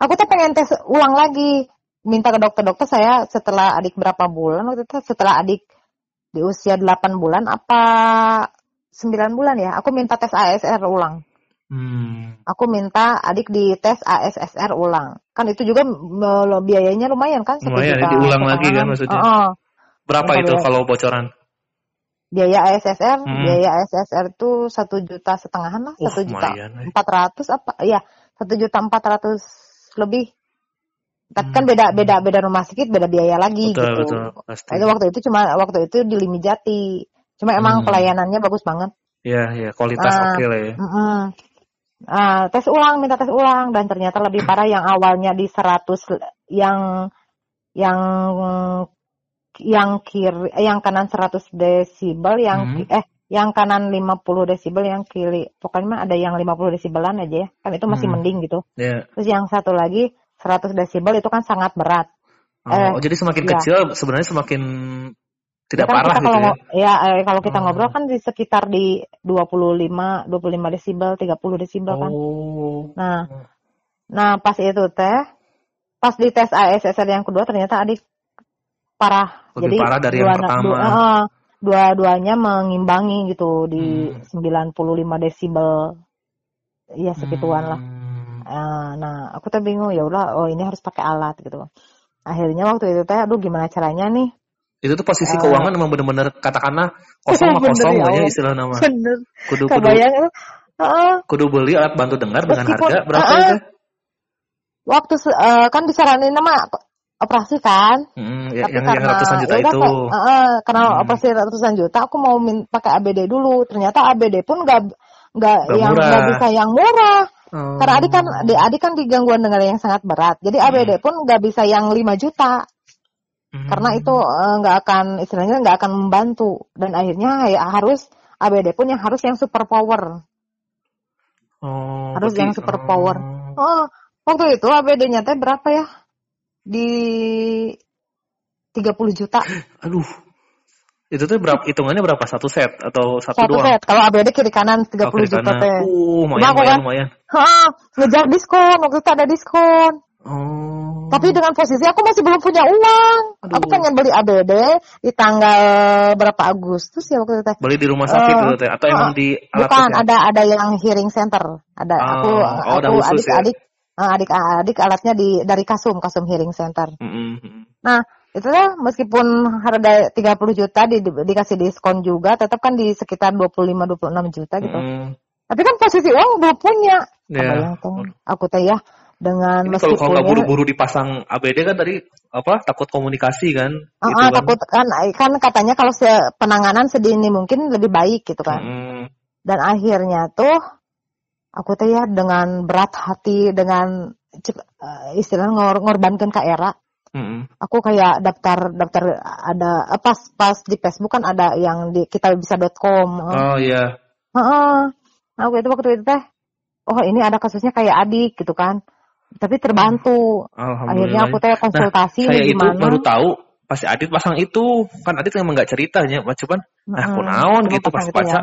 aku tuh pengen tes ulang lagi minta ke dokter-dokter saya setelah adik berapa bulan waktu itu setelah adik di usia 8 bulan apa 9 bulan ya, aku minta tes ASR ulang. Hmm. Aku minta adik di tes ASSR ulang. Kan itu juga biayanya lumayan kan? Lumayan, diulang lagi kan maksudnya. Uh -uh. Berapa itu biaya. kalau bocoran? Biaya ASSR, hmm. biaya ASSR itu satu juta setengahan lah, satu juta eh. empat ratus apa? Ya, satu juta empat ratus lebih. Tapi kan beda beda beda rumah sakit, beda biaya lagi betul, gitu. Betul, pasti. Itu waktu itu cuma waktu itu di Limijati. Cuma emang hmm. pelayanannya bagus banget. Iya, iya, kualitas uh, oke okay lah ya. Uh, uh, uh, tes ulang, minta tes ulang dan ternyata lebih parah yang awalnya di 100 yang yang yang kiri yang kanan 100 desibel yang hmm. eh yang kanan 50 desibel yang kiri pokoknya ada yang 50 desibelan aja ya kan itu masih hmm. mending gitu yeah. terus yang satu lagi 100 desibel itu kan sangat berat. Oh, eh, jadi semakin ya. kecil sebenarnya semakin tidak ya kan parah gitu kalau, ya. Ya, eh, kalau kita oh. ngobrol kan di sekitar di 25 25 desibel, 30 desibel kan. Oh. Nah. Nah, pas itu teh pas di tes ASSR yang kedua ternyata adik parah. Lebih jadi parah dari dua, yang pertama. Dua, uh, dua-duanya mengimbangi gitu di hmm. 95 desibel. Ya segituan hmm. lah. Uh, nah, aku tuh bingung ya udah oh ini harus pakai alat gitu. Akhirnya waktu itu teh aduh gimana caranya nih? Itu tuh posisi uh, keuangan emang bener-bener katakanlah kosong mah kosong ya, ya istilah nama. Bener. Kudu kudu. uh, kudu beli alat bantu dengar dengan harga berapa uh, itu? Waktu uh, kan disaranin nama operasi kan, hmm, ya, tapi yang, karena yang ratusan juta ya itu, uh, uh, karena hmm. operasi ratusan juta, aku mau min pakai ABD dulu. Ternyata ABD pun nggak nggak yang nggak bisa yang murah. Hmm. Karena adik kan adik kan di gangguan dengar yang sangat berat. Jadi ABD hmm. pun nggak bisa yang 5 juta. Hmm. Karena itu eh, nggak uh, akan istilahnya nggak akan membantu dan akhirnya ya harus ABD pun yang harus yang super power. Oh, harus berarti, yang super oh. power. Oh, waktu itu ABD-nya teh berapa ya? Di 30 juta. Aduh, itu tuh berapa hitungannya berapa satu set atau satu, satu doang? set. Kalau ABD kiri kanan 30 oh, kiri juta teh. Uh, lumayan, lumayan, kan, lumayan. Ha, ngejar diskon, waktu itu ada diskon. Oh. Tapi dengan posisi aku masih belum punya uang. Aduh. Aku pengen beli ABD di tanggal berapa Agustus ya waktu itu teh. Beli di rumah sakit uh, teh atau uh, emang di alat Bukan, ada ada yang hearing center. Ada oh, aku oh, aku adik-adik ya? adik-adik alatnya di dari Kasum, Kasum Hearing Center. Mm -hmm. Nah, itu lah meskipun harga 30 juta di, di, dikasih diskon juga tetap kan di sekitar 25 26 juta gitu. Mm. Tapi kan posisi uang belum punya. Yeah. aku teh ya dengan Ini kalau kalau nggak buru-buru dipasang ABD kan tadi apa takut komunikasi kan? Uh, gitu kan. takut kan kan katanya kalau penanganan sedini mungkin lebih baik gitu kan. Mm. Dan akhirnya tuh aku teh ya dengan berat hati dengan uh, istilah ngor ngorbankan ke era Mm-hmm. Aku kayak daftar daftar ada eh, pas pas di Facebook kan ada yang di kita bisa.com. Oh iya. Heeh. Aku itu waktu itu teh oh ini ada kasusnya kayak adik gitu kan. Tapi terbantu. Akhirnya aku teh konsultasi nah, saya gimana. itu baru tahu pasti Adit pasang itu. Kan Adit memang nggak ceritanya cuman nah aku naon gitu pas baca ya?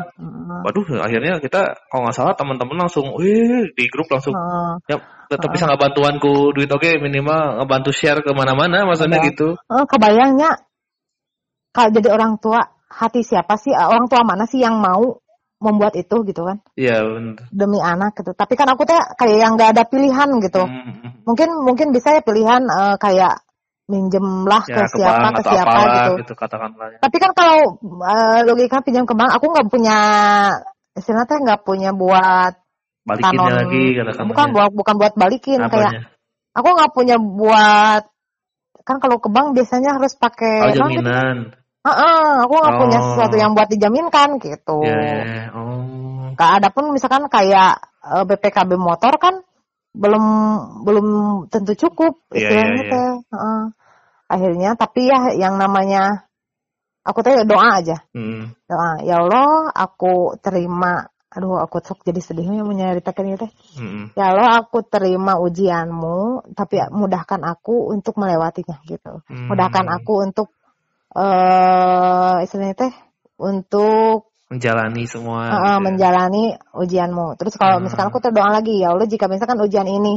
waduh akhirnya kita kalau nggak salah teman-teman langsung wih di grup langsung uh, ya tetap bisa nggak bantuanku duit oke okay, minimal ngebantu share ke mana-mana maksudnya ya. gitu. Uh, kebayangnya kalau jadi orang tua hati siapa sih? Orang tua mana sih yang mau membuat itu gitu kan iya benar demi anak gitu tapi kan aku tuh kayak yang nggak ada pilihan gitu hmm. hmm, hmm. mungkin mungkin bisa ya pilihan uh, kayak minjem lah ya, ke, siapa ke siapa gitu. gitu katakanlah. Tapi kan kalau uh, logika pinjam ke bank, aku nggak punya istilahnya nggak punya buat tanon, lagi. Bukan buat bukan buat balikin Apanya? kayak aku nggak punya buat kan kalau ke bank biasanya harus pakai oh, jaminan. Uh -uh, aku nggak oh. punya sesuatu yang buat dijaminkan gitu. Yeah, yeah. Oh. Ada pun misalkan kayak uh, eh, BPKB motor kan belum belum tentu cukup yeah, istilahnya yeah, yeah. Uh, akhirnya tapi ya yang namanya aku teh doa aja hmm. doa ya Allah aku terima aduh aku sok jadi sedihnya menyeritakan itu hmm. ya Allah aku terima ujianmu tapi mudahkan aku untuk melewatinya gitu hmm. mudahkan aku untuk uh, istilahnya teh untuk menjalani semua uh, gitu. menjalani ujianmu terus kalau hmm. misalkan aku terdoa lagi ya Allah jika misalkan ujian ini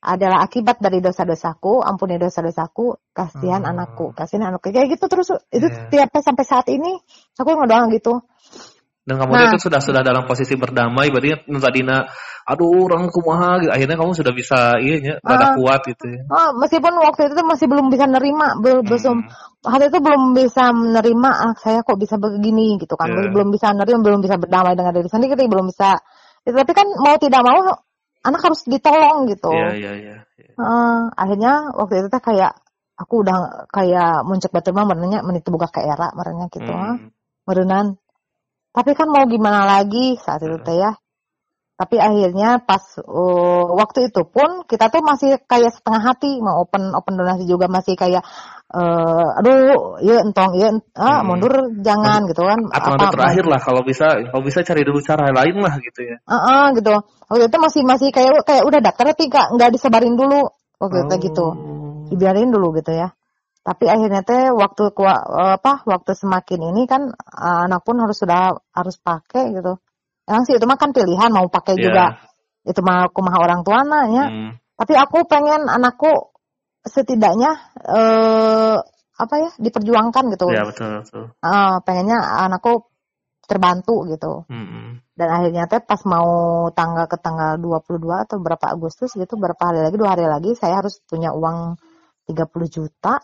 adalah akibat dari dosa-dosaku ampuni dosa-dosasaku kasihan hmm. anakku kasihan anakku kayak gitu terus itu yeah. tiap sampai saat ini aku ngedoa gitu dan kamu nah, itu sudah sudah dalam posisi berdamai berarti Nuzadina aduh orang kumaha gitu. akhirnya kamu sudah bisa iya uh, rada kuat gitu ya. Uh, meskipun waktu itu masih belum bisa nerima belum hmm. hati itu belum bisa menerima ah, saya kok bisa begini gitu kan yeah. belum bisa nerima belum bisa berdamai dengan diri sendiri belum bisa itu, tapi kan mau tidak mau anak harus ditolong gitu. Iya iya iya. Uh, akhirnya waktu itu teh kayak aku udah kayak muncul batu mah menanya menit buka ke era merenya gitu hmm. merenan. Tapi kan mau gimana lagi saat itu teh ya. Tapi akhirnya pas uh, waktu itu pun kita tuh masih kayak setengah hati mau open open donasi juga masih kayak uh, aduh iya entong iya ah, hmm. mundur jangan gitu kan atau apa, terakhir lah kalau bisa kalau bisa cari dulu cara lain lah gitu ya. Uh, uh, gitu. Waktu itu masih masih kayak kayak udah daftar tapi nggak nggak disebarin dulu. Waktu oh. itu gitu. Dibiarin dulu gitu ya tapi akhirnya teh waktu apa waktu semakin ini kan anak pun harus sudah harus pakai gitu Emang sih itu mah kan pilihan mau pakai yeah. juga itu mah aku mah orang tua ya. Hmm. Tapi aku pengen anakku setidaknya eh apa ya diperjuangkan gitu. Iya betul betul. Uh, pengennya anakku terbantu gitu. Hmm. Dan akhirnya teh pas mau tanggal ke tanggal 22 atau berapa Agustus gitu berapa hari lagi dua hari lagi saya harus punya uang 30 juta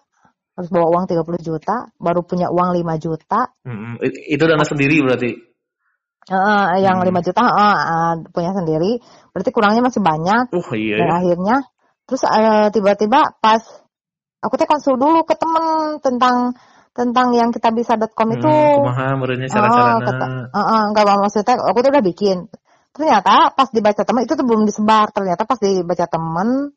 harus bawa uang 30 juta baru punya uang 5 juta. Hmm. Itu dana sendiri berarti? Uh, yang hmm. 5 juta uh, uh, punya sendiri, berarti kurangnya masih banyak. Uh, iya. Dan akhirnya, terus uh, tiba-tiba pas aku teh konsul dulu ke temen tentang tentang yang kita bisa.com itu. Hmm, kumaha merenya cara-cara. Uh, uh, uh, enggak maksudnya aku tuh udah bikin. Ternyata pas dibaca temen itu tuh belum disebar. Ternyata pas dibaca temen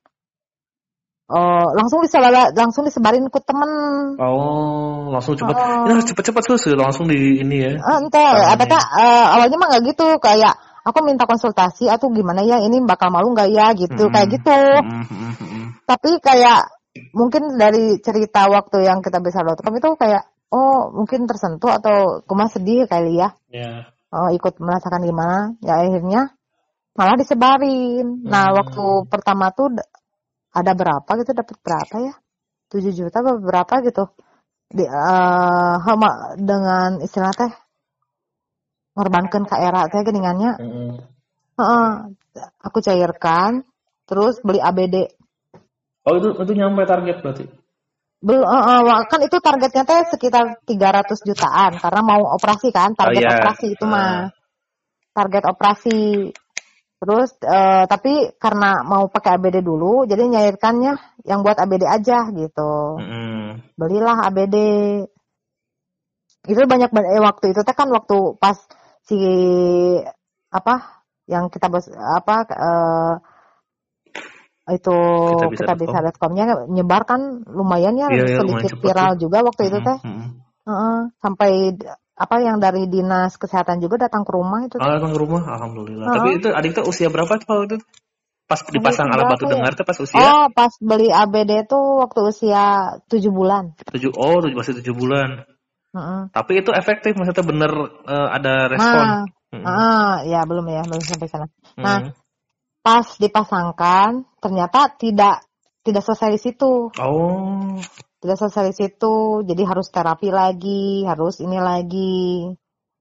Oh, langsung disebar, langsung disebarin ke temen. Oh, langsung cepet. Oh. Ya cepet-cepet susu, langsung di ini ya. Uh, ente, apa tak? Uh, awalnya mah nggak gitu, kayak aku minta konsultasi atau gimana ya, ini bakal malu nggak ya, gitu, hmm. kayak gitu. Hmm, hmm, hmm. Tapi kayak mungkin dari cerita waktu yang kita bisa lakukan itu kayak, oh mungkin tersentuh atau cuma sedih kali ya. Yeah. Oh, ikut merasakan gimana, ya akhirnya malah disebarin. Nah, hmm. waktu pertama tuh ada berapa? Gitu dapat berapa ya? 7 juta berapa gitu? Di uh, hama dengan istilah teh ngorbankan ke era teh geningannya. Mm -hmm. uh, aku cairkan terus beli ABD oh itu itu nyampe target berarti? Belum uh, uh, kan itu targetnya teh sekitar 300 jutaan karena mau operasi kan target oh, yeah. operasi itu uh. mah target operasi Terus uh, tapi karena mau pakai ABD dulu, jadi nyairkannya yang buat ABD aja gitu. Mm. Belilah ABD. Itu banyak banget eh, waktu itu teh kan waktu pas si apa yang kita bos apa uh, itu kita bisa, bisa nyebar kan lumayan ya iya, iya sedikit viral juga waktu mm -hmm. itu teh. Mm -hmm. uh -uh, sampai apa yang dari dinas kesehatan juga datang ke rumah itu. Oh, datang ke rumah, alhamdulillah. Uh -huh. Tapi itu adik tuh usia berapa tuh waktu itu? Pas dipasang alat batu dengar tuh pas usia? Oh, pas beli ABD tuh waktu usia tujuh bulan. Tujuh, oh masih tujuh bulan. Uh -huh. Tapi itu efektif, maksudnya bener uh, ada respon. Nah, uh -huh. uh, ya belum ya, belum sampai sana. Nah, uh -huh. pas dipasangkan ternyata tidak tidak selesai di situ. Oh tidak selesai di situ jadi harus terapi lagi harus ini lagi.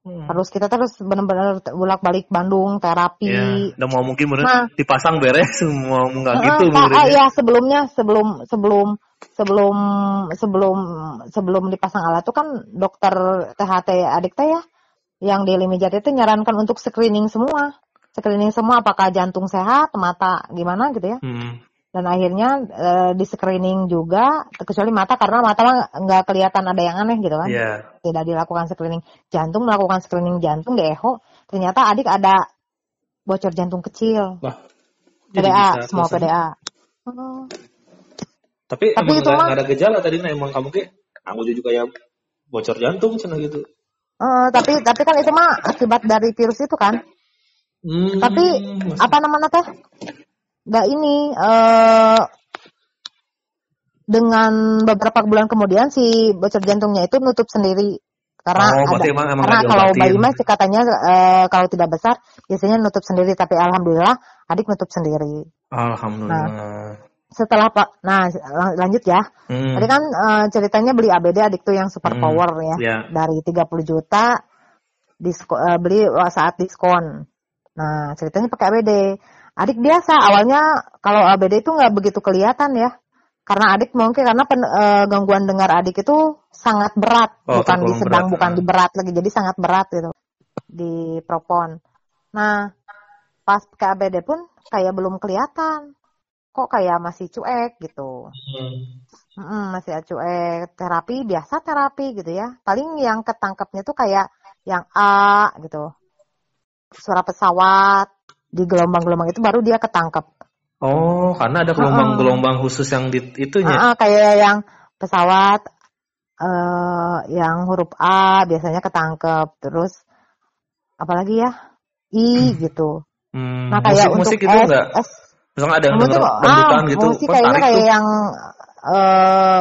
Hmm. harus kita terus benar-benar bolak balik Bandung terapi. Ya, udah mau mungkin bener nah, dipasang beres semua nggak uh, gitu uh, ya sebelumnya sebelum sebelum sebelum sebelum sebelum dipasang alat itu kan dokter THT adik teh ya yang di Limijat itu nyarankan untuk screening semua. Screening semua apakah jantung sehat mata gimana gitu ya. Hmm dan akhirnya e, di screening juga kecuali mata karena mata mah nggak kelihatan ada yang aneh gitu kan. Yeah. tidak dilakukan screening jantung melakukan screening jantung di echo ternyata adik ada bocor jantung kecil. Wah, PDA semua PDA oh. tapi tapi itu mah ada gejala tadi nah emang kamu kayak kamu juga ya bocor jantung cina gitu. Uh, tapi tapi kan itu mah akibat dari virus itu kan. Hmm, tapi apa namanya teh nggak ini uh, dengan beberapa bulan kemudian si bocor jantungnya itu nutup sendiri karena oh, ada emang, emang karena kalau bayi mah katanya uh, kalau tidak besar biasanya nutup sendiri tapi alhamdulillah adik nutup sendiri. Alhamdulillah. Nah, setelah pak, nah lanjut ya. Hmm. Tadi kan uh, ceritanya beli ABD adik tuh yang super hmm. power ya yeah. dari 30 juta disko, uh, beli saat diskon. Nah ceritanya pakai ABD. Adik biasa awalnya kalau ABD itu nggak begitu kelihatan ya. Karena adik mungkin karena pen, e, gangguan dengar adik itu sangat berat, oh, bukan di sedang, berat, bukan ya. di berat lagi, jadi sangat berat gitu. Di propon. Nah, pas ke ABD pun kayak belum kelihatan. Kok kayak masih cuek gitu. Hmm. Hmm, masih cuek. Terapi biasa terapi gitu ya. Paling yang ketangkepnya tuh kayak yang A gitu. Suara pesawat di gelombang-gelombang itu baru dia ketangkep oh karena ada gelombang-gelombang khusus yang di itunya uh, kayak yang pesawat uh, yang huruf A biasanya ketangkep terus apalagi ya I hmm. gitu hmm, nah kayak musik, untuk musik itu S, enggak? S Misalnya ada yang denger ah, gitu. Musik kayaknya kayak tuh. yang uh,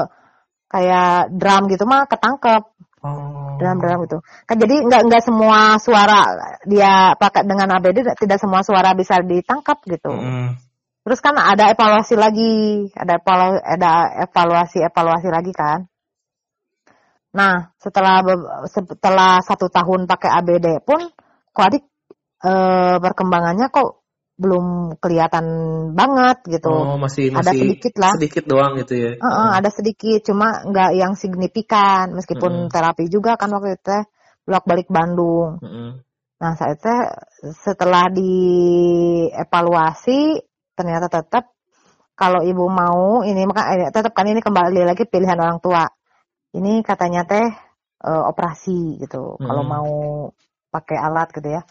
kayak drum gitu mah ketangkep. Oh. Drum-drum gitu. Kan jadi nggak nggak semua suara dia pakai dengan ABD tidak semua suara bisa ditangkap gitu. Mm. Terus kan ada evaluasi lagi, ada evaluasi, ada evaluasi evaluasi lagi kan. Nah, setelah setelah satu tahun pakai ABD pun, kok adik e, perkembangannya kok belum kelihatan banget gitu. Oh, masih, masih ada sedikit lah. Sedikit doang gitu ya. Uh -uh, uh. Ada sedikit, cuma nggak yang signifikan. Meskipun uh terapi juga kan waktu itu bolak balik Bandung. Uh Nah saat itu setelah dievaluasi ternyata tetap kalau ibu mau ini maka eh, tetap kan ini kembali lagi pilihan orang tua. Ini katanya teh uh, operasi gitu. Kalau mau pakai alat gitu ya.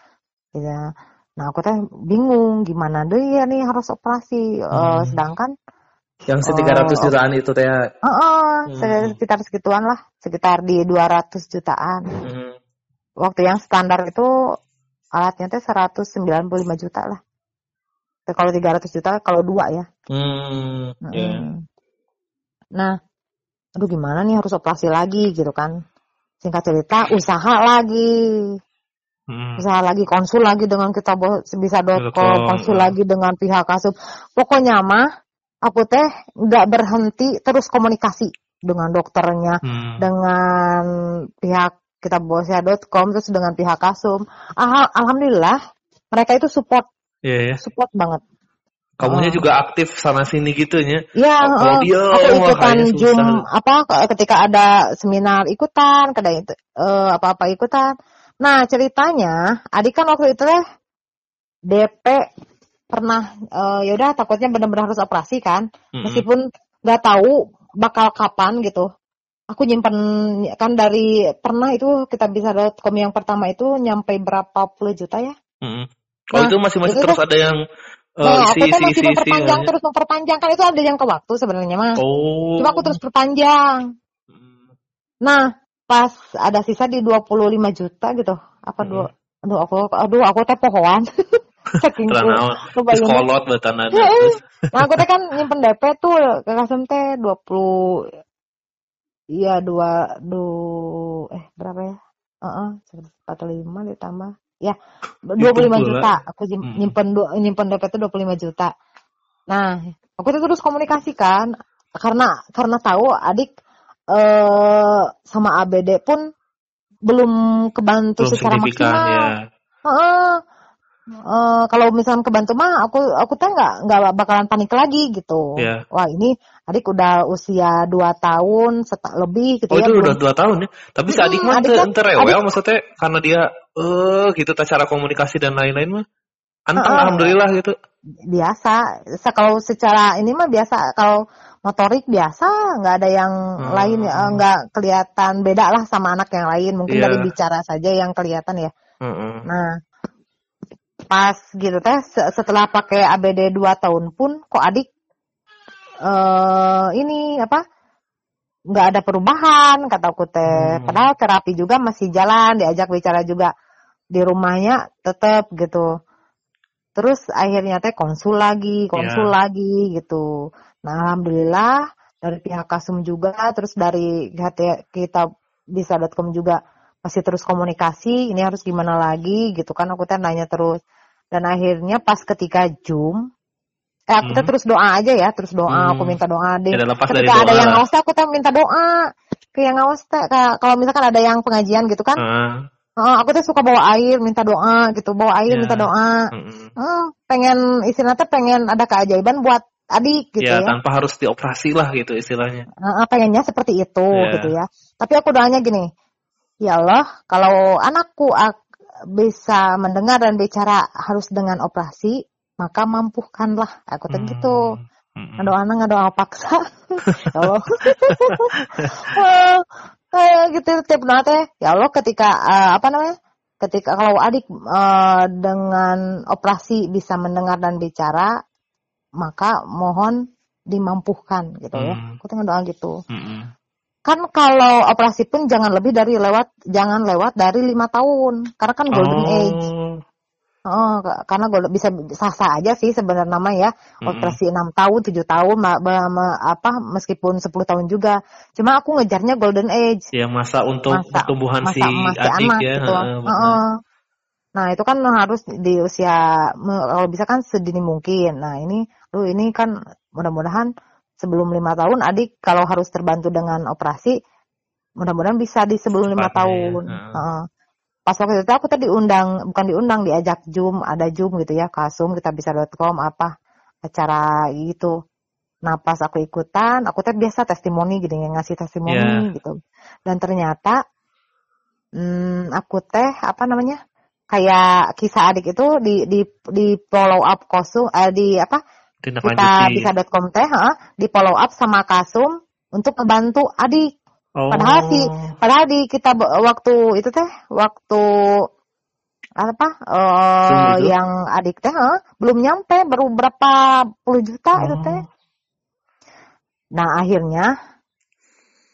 Ya Nah aku teh bingung gimana deh ya nih harus operasi. Hmm. Uh, sedangkan yang setiga ratus uh, jutaan itu teh. Uh, uh, hmm. sekitar segituan lah, sekitar di dua ratus jutaan. Hmm. Waktu yang standar itu alatnya teh lima juta lah. Kalau tiga ratus juta kalau dua ya. Hmm. Yeah. Nah, aduh gimana nih harus operasi lagi gitu kan. Singkat cerita usaha lagi Hmm. Usaha lagi konsul lagi dengan kita bisa.com, konsul lagi dengan pihak kasub. Pokoknya mah aku teh nggak berhenti terus komunikasi dengan dokternya, hmm. dengan pihak kita bosya.com terus dengan pihak kasum. Ah, alhamdulillah mereka itu support, yeah, yeah. support banget. Kamunya uh. juga aktif sana sini gitu ya? Iya, uh, aku ikutan zoom apa ketika ada seminar ikutan, kadang itu uh, apa-apa ikutan. Nah ceritanya, adik kan waktu itu teh DP pernah uh, ya udah takutnya benar-benar harus operasi kan, mm-hmm. meskipun nggak tahu bakal kapan gitu. Aku nyimpen kan dari pernah itu kita bisa com yang pertama itu nyampe berapa puluh juta ya? Mm-hmm. Oh nah, itu masih masih terus ada yang Uh, nah, si, aku tuh masih si, memperpanjang si, terus memperpanjang kan itu ada yang ke waktu sebenarnya mah. Oh. Cuma aku terus perpanjang. Nah, pas ada sisa di 25 juta gitu. Apa hmm. dua aduh aku aduh aku teh pohoan. Saking tuh kolot betan ada nah aku teh kan nyimpen DP tuh ke kasem teh 20 iya dua du eh berapa ya? Heeh, uh -uh, lima ditambah. Ya 25 juta. Aku nyimpen hmm. nyimpen DP itu 25 juta. Nah aku tuh terus komunikasikan karena karena tahu adik uh, sama ABD pun belum kebantu belum secara maksimal. Ya. Uh, uh, kalau misalnya kebantu mah aku aku teh nggak nggak bakalan panik lagi gitu. Yeah. Wah ini adik udah usia dua tahun setak lebih gitu oh, ya. Oh itu udah dua tahun ya. Tapi si adik mah adik kan, rewel maksudnya karena dia eh uh, gitu cara komunikasi dan lain-lain mah. Anteng uh, alhamdulillah gitu. Biasa. Kalau secara ini mah biasa kalau motorik biasa, nggak ada yang hmm. lain ya, nggak kelihatan beda lah sama anak yang lain. Mungkin yeah. dari bicara saja yang kelihatan ya. Hmm. Nah, pas gitu teh setelah pakai ABD 2 tahun pun kok adik uh, ini apa nggak ada perubahan kata aku teh. Hmm. Padahal terapi juga masih jalan, diajak bicara juga di rumahnya tetap gitu. Terus akhirnya teh konsul lagi, konsul yeah. lagi gitu. Nah, alhamdulillah dari pihak Kasum juga, terus dari kita bisa.com juga masih terus komunikasi, ini harus gimana lagi gitu kan, aku tanya nanya terus. Dan akhirnya pas ketika Zoom, eh hmm. kita terus doa aja ya, terus doa, hmm. aku minta doa deh. Ya, ketika ada doa. yang ngawas aku teh minta doa. Ke yang ngawas teh, kalau misalkan ada yang pengajian gitu kan, uh. Uh, aku tuh suka bawa air, minta doa gitu, bawa air, yeah. minta doa. Mm -hmm. uh, pengen istilahnya pengen ada keajaiban buat adik gitu ya, ya. tanpa harus dioperasi lah gitu istilahnya. Nah, pengennya seperti itu yeah. gitu ya. Tapi aku doanya gini, ya Allah, kalau anakku bisa mendengar dan bicara harus dengan operasi, maka mampukanlah. Aku teh gitu. Hmm. Ngedoa ngedoa paksa. ya Allah. uh, gitu tiap teh. Ya Allah ketika uh, apa namanya? Ketika kalau adik uh, dengan operasi bisa mendengar dan bicara, maka mohon dimampukan gitu ya. Hmm. Aku teh doa gitu. Hmm kan kalau operasi pun jangan lebih dari lewat jangan lewat dari lima tahun karena kan golden oh. age Oh, karena gue bisa sah-sah aja sih sebenarnya nama ya mm-hmm. operasi enam tahun, tujuh tahun, ma, ma, ma, apa meskipun sepuluh tahun juga. Cuma aku ngejarnya golden age. Ya masa untuk masa, pertumbuhan masa, si adik anak, ya. Gitu. Uh, uh. Nah itu kan harus di usia kalau bisa kan sedini mungkin. Nah ini, lu ini kan mudah-mudahan sebelum lima tahun adik kalau harus terbantu dengan operasi mudah-mudahan bisa di sebelum lima tahun uh. Uh. pas waktu itu aku tadi diundang bukan diundang diajak zoom ada zoom gitu ya kasum kita bisa.com apa acara gitu nah pas aku ikutan aku teh biasa testimoni gitu yang ngasih testimoni yeah. gitu dan ternyata hmm, aku teh apa namanya kayak kisah adik itu di di di follow up kosum eh, di apa kita bisa.com teh di follow up sama Kasum untuk membantu adik. Oh. Padahal si padahal di kita waktu itu teh waktu apa uh, yang adik teh belum nyampe baru berapa puluh juta oh. itu teh. Nah akhirnya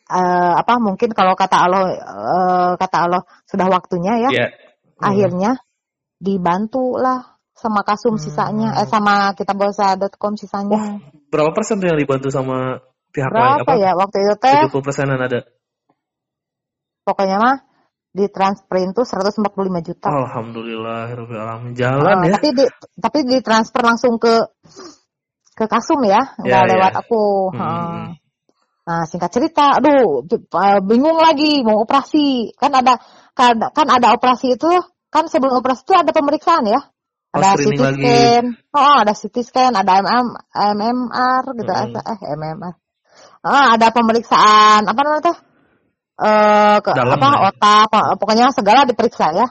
uh, apa mungkin kalau kata Allah uh, kata Allah sudah waktunya ya. Yeah. Akhirnya dibantu lah sama kasum hmm. sisanya eh sama kita bosa.com sisanya. Wah, berapa persen tuh yang dibantu sama pihak berapa lain? Berapa ya waktu itu teh? 70 persenan ada. Pokoknya mah di transferin tuh 145 juta. Alhamdulillah, alamin jalan uh, ya. Tapi di tapi di transfer langsung ke ke Kasum ya, nggak yeah, lewat yeah. aku. Hmm. hmm. Nah singkat cerita, aduh bingung lagi mau operasi kan ada kan, kan ada operasi itu kan sebelum operasi itu ada pemeriksaan ya ada CT scan, oh ada CT scan, ada MM, MMR gitu, hmm. eh MMR. Oh, ada pemeriksaan apa namanya tuh? Eh ke, Dalam apa ya? otak, pokoknya segala diperiksa ya.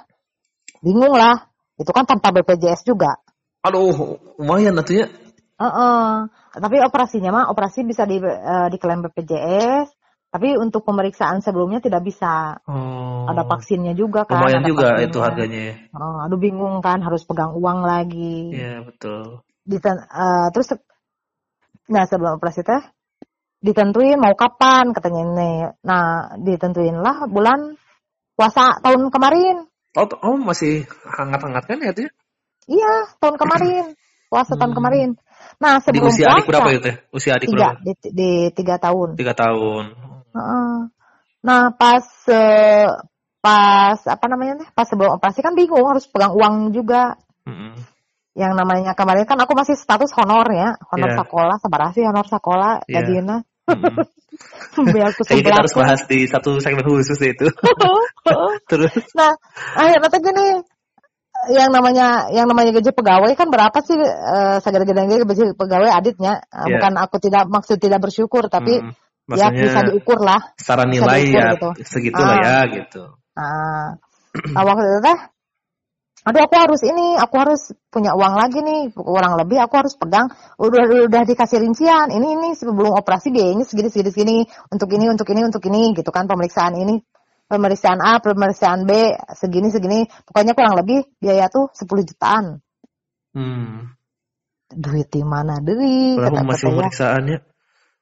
Bingung lah, itu kan tanpa BPJS juga. Aduh, lumayan nantinya. Uh -uh. Tapi operasinya mah operasi bisa di uh, diklaim BPJS, tapi untuk pemeriksaan sebelumnya tidak bisa. Oh. Ada vaksinnya juga kan. Lumayan juga vaksinnya. itu harganya ya. Oh, aduh bingung kan harus pegang uang lagi. Iya betul. Diten uh, terus nah sebelum operasi teh ditentuin mau kapan katanya ini. Nah ditentuin lah bulan puasa tahun kemarin. Oh, oh masih hangat-hangat kan ya tuh? Iya tahun kemarin puasa hmm. tahun kemarin. Nah sebelum di usia puasa, adik berapa itu? Usia adik tiga, berapa? Di, di tiga tahun. Tiga tahun. Nah pas uh, pas apa namanya nih pas sebelum operasi kan bingung harus pegang uang juga. Mm-hmm. Yang namanya kemarin kan aku masih status honor ya honor yeah. sekolah sabar sih honor sekolah yeah. gajinya. Mm-hmm. Biar aku kita harus bahas di satu segmen khusus itu. Terus. Nah akhirnya tuh gini yang namanya yang namanya gaji pegawai kan berapa sih uh, segala gaji pegawai aditnya uh, yeah. bukan aku tidak maksud tidak bersyukur tapi mm. Ya, Maksudnya, ya bisa diukur lah. Secara nilai diukur, ya gitu. segitulah ah. ya gitu. Ah. Nah, waktu itu teh aduh aku harus ini, aku harus punya uang lagi nih, kurang lebih aku harus pegang, udah udah dikasih rincian, ini ini sebelum operasi biayanya segini segini segini, untuk ini untuk ini untuk ini gitu kan pemeriksaan ini, pemeriksaan A, pemeriksaan B, segini segini, pokoknya kurang lebih biaya tuh 10 jutaan. Hmm. Duit di mana diri? Berapa masih pemeriksaannya?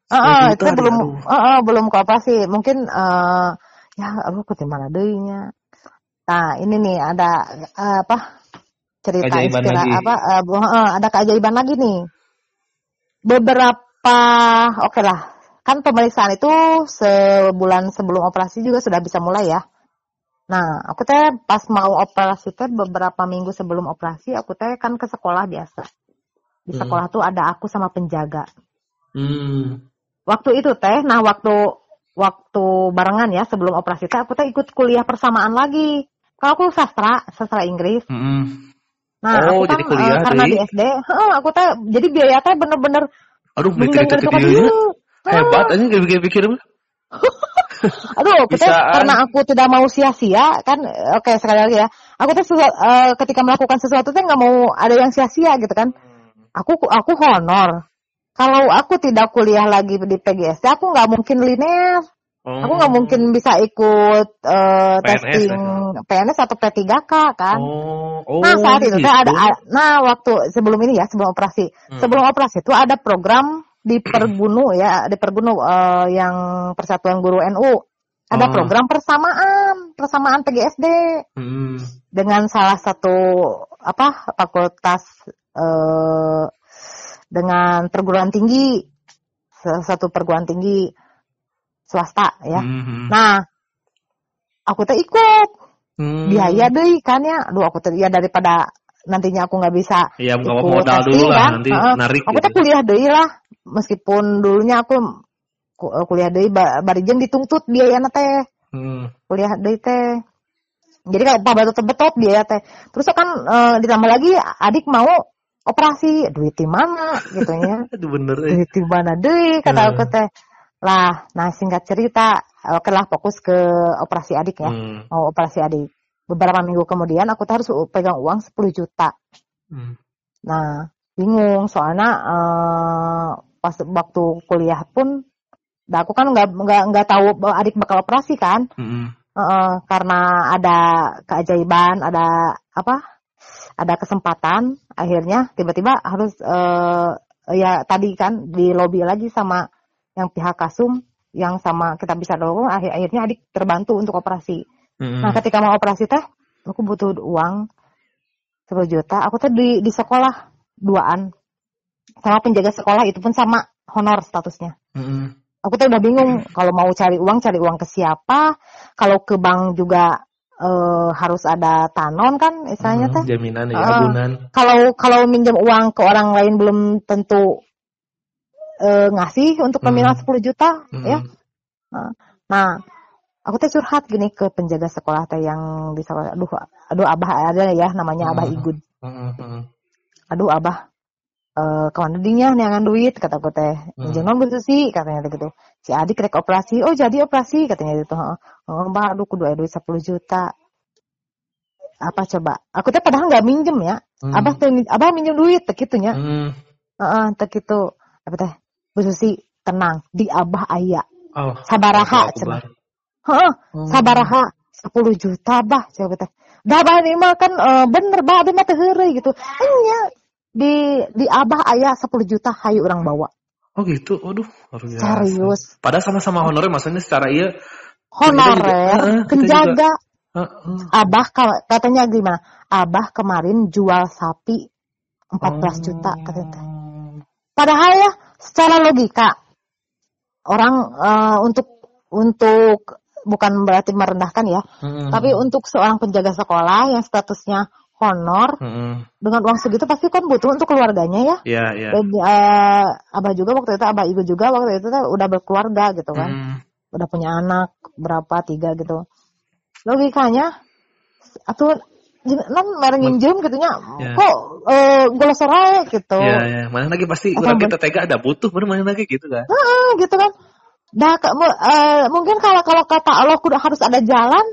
Ah, uh, itu belum uh, uh, belum ke apa sih? Mungkin uh, ya aku ke mana. Nah, ini nih ada uh, apa? cerita istilah apa uh, uh, ada keajaiban lagi nih. Beberapa oke okay lah. Kan pemeriksaan itu sebulan sebelum operasi juga sudah bisa mulai ya. Nah, aku teh pas mau operasi teh beberapa minggu sebelum operasi, aku teh kan ke sekolah biasa. Di hmm. sekolah hmm. tuh ada aku sama penjaga. Hmm waktu itu teh nah waktu waktu barengan ya sebelum operasi teh aku teh ikut kuliah persamaan lagi kalau aku sastra sastra Inggris mm -hmm. nah oh, aku jadi kan, kuliah uh, karena di SD uh, aku teh jadi biaya teh bener-bener aduh mikir itu hebat aja gak pikir pikir Aduh, kita karena aku tidak mau sia-sia kan. Oke, sekali lagi ya. Aku tuh uh, ketika melakukan sesuatu tuh nggak mau ada yang sia-sia gitu kan. Aku aku honor. Kalau aku tidak kuliah lagi di PGSD, aku nggak mungkin linear. Oh. Aku nggak mungkin bisa ikut uh, PNS testing ya? PNS atau P3K kan. Oh. Oh, nah saat itu gitu. ada, nah waktu sebelum ini ya sebelum operasi, hmm. sebelum operasi itu ada program di Pergunu ya di Pergunu uh, yang Persatuan Guru NU ada oh. program persamaan persamaan PGSD hmm. dengan salah satu apa fakultas uh, dengan perguruan tinggi satu perguruan tinggi swasta ya. Mm-hmm. Nah, aku tuh ikut mm. biaya deh kan ya. Aduh aku tuh ya daripada nantinya aku nggak bisa Iya, ikut modal dulu lah kan. nanti uh, narik. Aku gitu. kuliah deh lah. Meskipun dulunya aku kuliah deh barijen dituntut biaya teh. Hmm. Kuliah deh teh. Jadi kalau Pak Batu betot biaya teh. Terus kan uh, ditambah lagi adik mau operasi duit di mana gitu ya. bener. Eh. Duit di mana deh kata hmm. aku teh lah, nah singkat cerita, oke lah fokus ke operasi adik ya. Hmm. Mau operasi adik. Beberapa minggu kemudian aku harus pegang uang 10 juta. Hmm. Nah, bingung soalnya uh, pas waktu kuliah pun nah aku kan nggak nggak nggak tahu adik bakal operasi kan hmm. uh, karena ada keajaiban ada apa ada kesempatan akhirnya tiba-tiba harus uh, ya tadi kan di lobby lagi sama yang pihak kasum yang sama kita bisa dorong akhir akhirnya adik terbantu untuk operasi. Mm-hmm. Nah ketika mau operasi teh aku butuh uang 10 juta. Aku tuh di di sekolah duaan sama penjaga sekolah itu pun sama honor statusnya. Mm-hmm. Aku tuh udah bingung kalau mau cari uang cari uang ke siapa. Kalau ke bank juga uh, harus ada tanon kan misalnya hmm, teh. Jaminan ya, uh. Kalau kalau minjem uang ke orang lain belum tentu uh, ngasih untuk nominal hmm. 10 juta hmm. ya. Nah, nah, aku teh curhat gini ke penjaga sekolah teh yang di sekolah. Aduh, aduh abah ada ya namanya abah hmm. Igud. Hmm, hmm. Aduh abah uh, ke mana dinya neangan duit kata aku teh. Hmm. Jangan sih katanya gitu. Si adik rek operasi. Oh jadi operasi katanya gitu. Oh, mbak aduh kudu duit 10 juta. Apa coba? Aku teh padahal nggak minjem ya. Hmm. Abah teh abah minjem duit tak gitunya. Hmm. Heeh, uh, tak gitu. Apa teh? Bu Susi tenang di Abah ayah oh, sabaraha cenah heeh hmm. sabaraha 10 juta bah coba teh dah bah ini mah kan uh, bener bah abah mah gitu enya di di Abah ayah 10 juta hayu orang bawa oh gitu waduh serius padahal sama-sama honorer maksudnya secara iya honorer penjaga uh, uh. Abah katanya gimana Abah kemarin jual sapi 14 oh. juta katanya padahal ya secara logika orang uh, untuk untuk bukan berarti merendahkan ya, hmm. tapi untuk seorang penjaga sekolah yang statusnya honor hmm. dengan uang segitu pasti kan butuh untuk keluarganya ya. Iya, yeah, iya. Yeah. Dan uh, abah juga waktu itu abah ibu juga waktu itu kan udah berkeluarga gitu kan. Hmm. Udah punya anak berapa tiga gitu. Logikanya atau non mereng nginjem gitu nya yeah. kok uh, gue sorai gitu ya yeah, yeah. mana lagi pasti orang kita tega ada butuh baru mana lagi gitu kan uh, gitu kan dah uh, mungkin kalau kalau kata Allah kudu harus ada jalan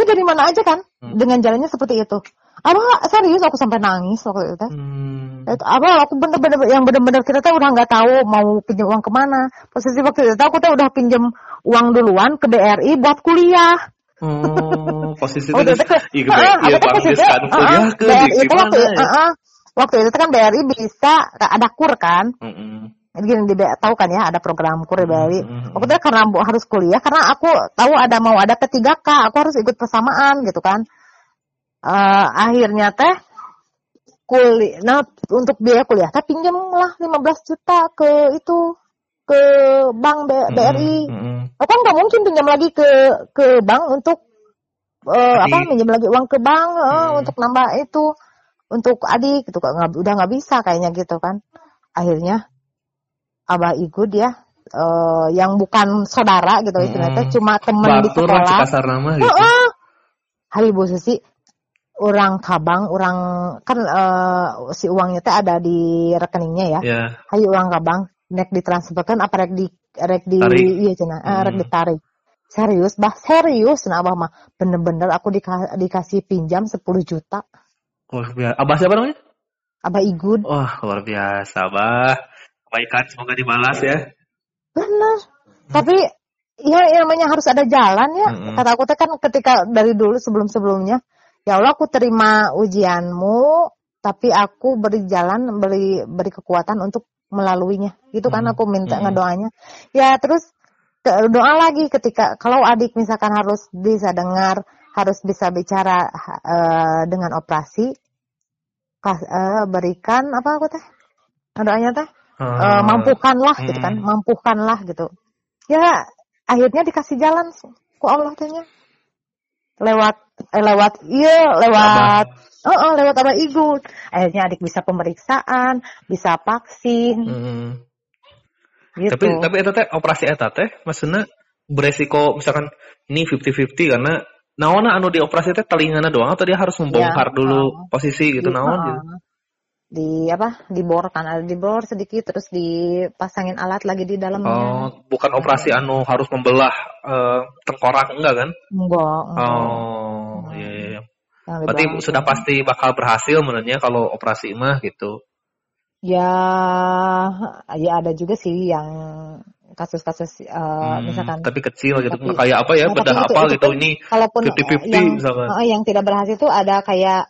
ya dari mana aja kan hmm. dengan jalannya seperti itu apa? Serius aku sampai nangis waktu itu hmm. apa aku bener-bener yang bener-bener kita tuh udah nggak tahu mau pinjam uang ke mana. Posisi waktu itu aku tuh udah pinjam uang duluan ke BRI buat kuliah. Oh, posisi itu iya kan iya bang kan. Kuliah ke itu waktu uh, waktu itu kan BRI bisa ada kur kan? Jadi gini di tahu kan ya ada program kur di BRI. Waktu itu karena harus kuliah karena aku tahu ada mau ada P3K, aku harus ikut persamaan gitu kan. Uh, akhirnya teh kuliah nah untuk biaya kuliah teh pinjam lah 15 juta ke itu ke bank B BRI. Mm -hmm. Kan nggak mungkin pinjam lagi ke ke bank untuk uh, apa pinjam lagi uang ke bank uh, untuk nambah itu untuk adik gitu nggak udah nggak bisa kayaknya gitu kan. Akhirnya abah ikut ya uh, yang bukan saudara gitu istilahnya hmm. cuma teman di sekolah. nama gitu. Uh, uh. Hari Bu Susi orang kabang, orang kan uh, si uangnya teh ada di rekeningnya ya. Yeah. Hayu uang kabang, nek ditransferkan apa rek di rek di Tarik. iya cina hmm. rek ditarik Serius, bah serius, nah abah mah bener-bener aku dika dikasih pinjam 10 juta. Luar biasa. Abah siapa namanya? Abah Igun. Wah, luar biasa, Abah. Kebaikan semoga dibalas ya. Benar. Tapi ya yang namanya harus ada jalan ya. Mm -hmm. Kata aku kan ketika dari dulu sebelum-sebelumnya, ya Allah aku terima ujianmu, tapi aku beri jalan, beri beri kekuatan untuk melaluinya. Gitu kan aku minta mm -hmm. ngedoanya. Ya terus doa lagi ketika kalau adik misalkan harus bisa dengar, harus bisa bicara uh, dengan operasi, kas, uh, berikan apa aku teh doanya teh uh, uh, mampukanlah hmm. gitu kan, mampukanlah gitu. Ya akhirnya dikasih jalan ku Allah tehnya lewat eh, lewat iya lewat oh, oh lewat apa igu akhirnya adik bisa pemeriksaan bisa vaksin hmm. Gitu. Tapi tapi eta teh operasi eta teh maksudnya beresiko misalkan ini 50-50 karena naona anu dioperasi teh telingana doang atau dia harus membongkar ya, dulu uh, posisi gitu di, naon uh, gitu. Di apa? Dibor kan ada dibor sedikit terus dipasangin alat lagi di dalamnya. Oh, bukan operasi anu harus membelah uh, tengkorak enggak kan? Enggak. enggak. Oh. Iya. Berarti sudah pasti bakal berhasil menurutnya kalau operasi mah gitu. Ya, ya ada juga sih yang kasus-kasus uh, hmm, misalkan. Tapi kecil gitu, tapi, kayak apa ya, nah, bedah apa gitu ini. Kalaupun 50-50 yang, misalkan. Uh, yang tidak berhasil itu ada kayak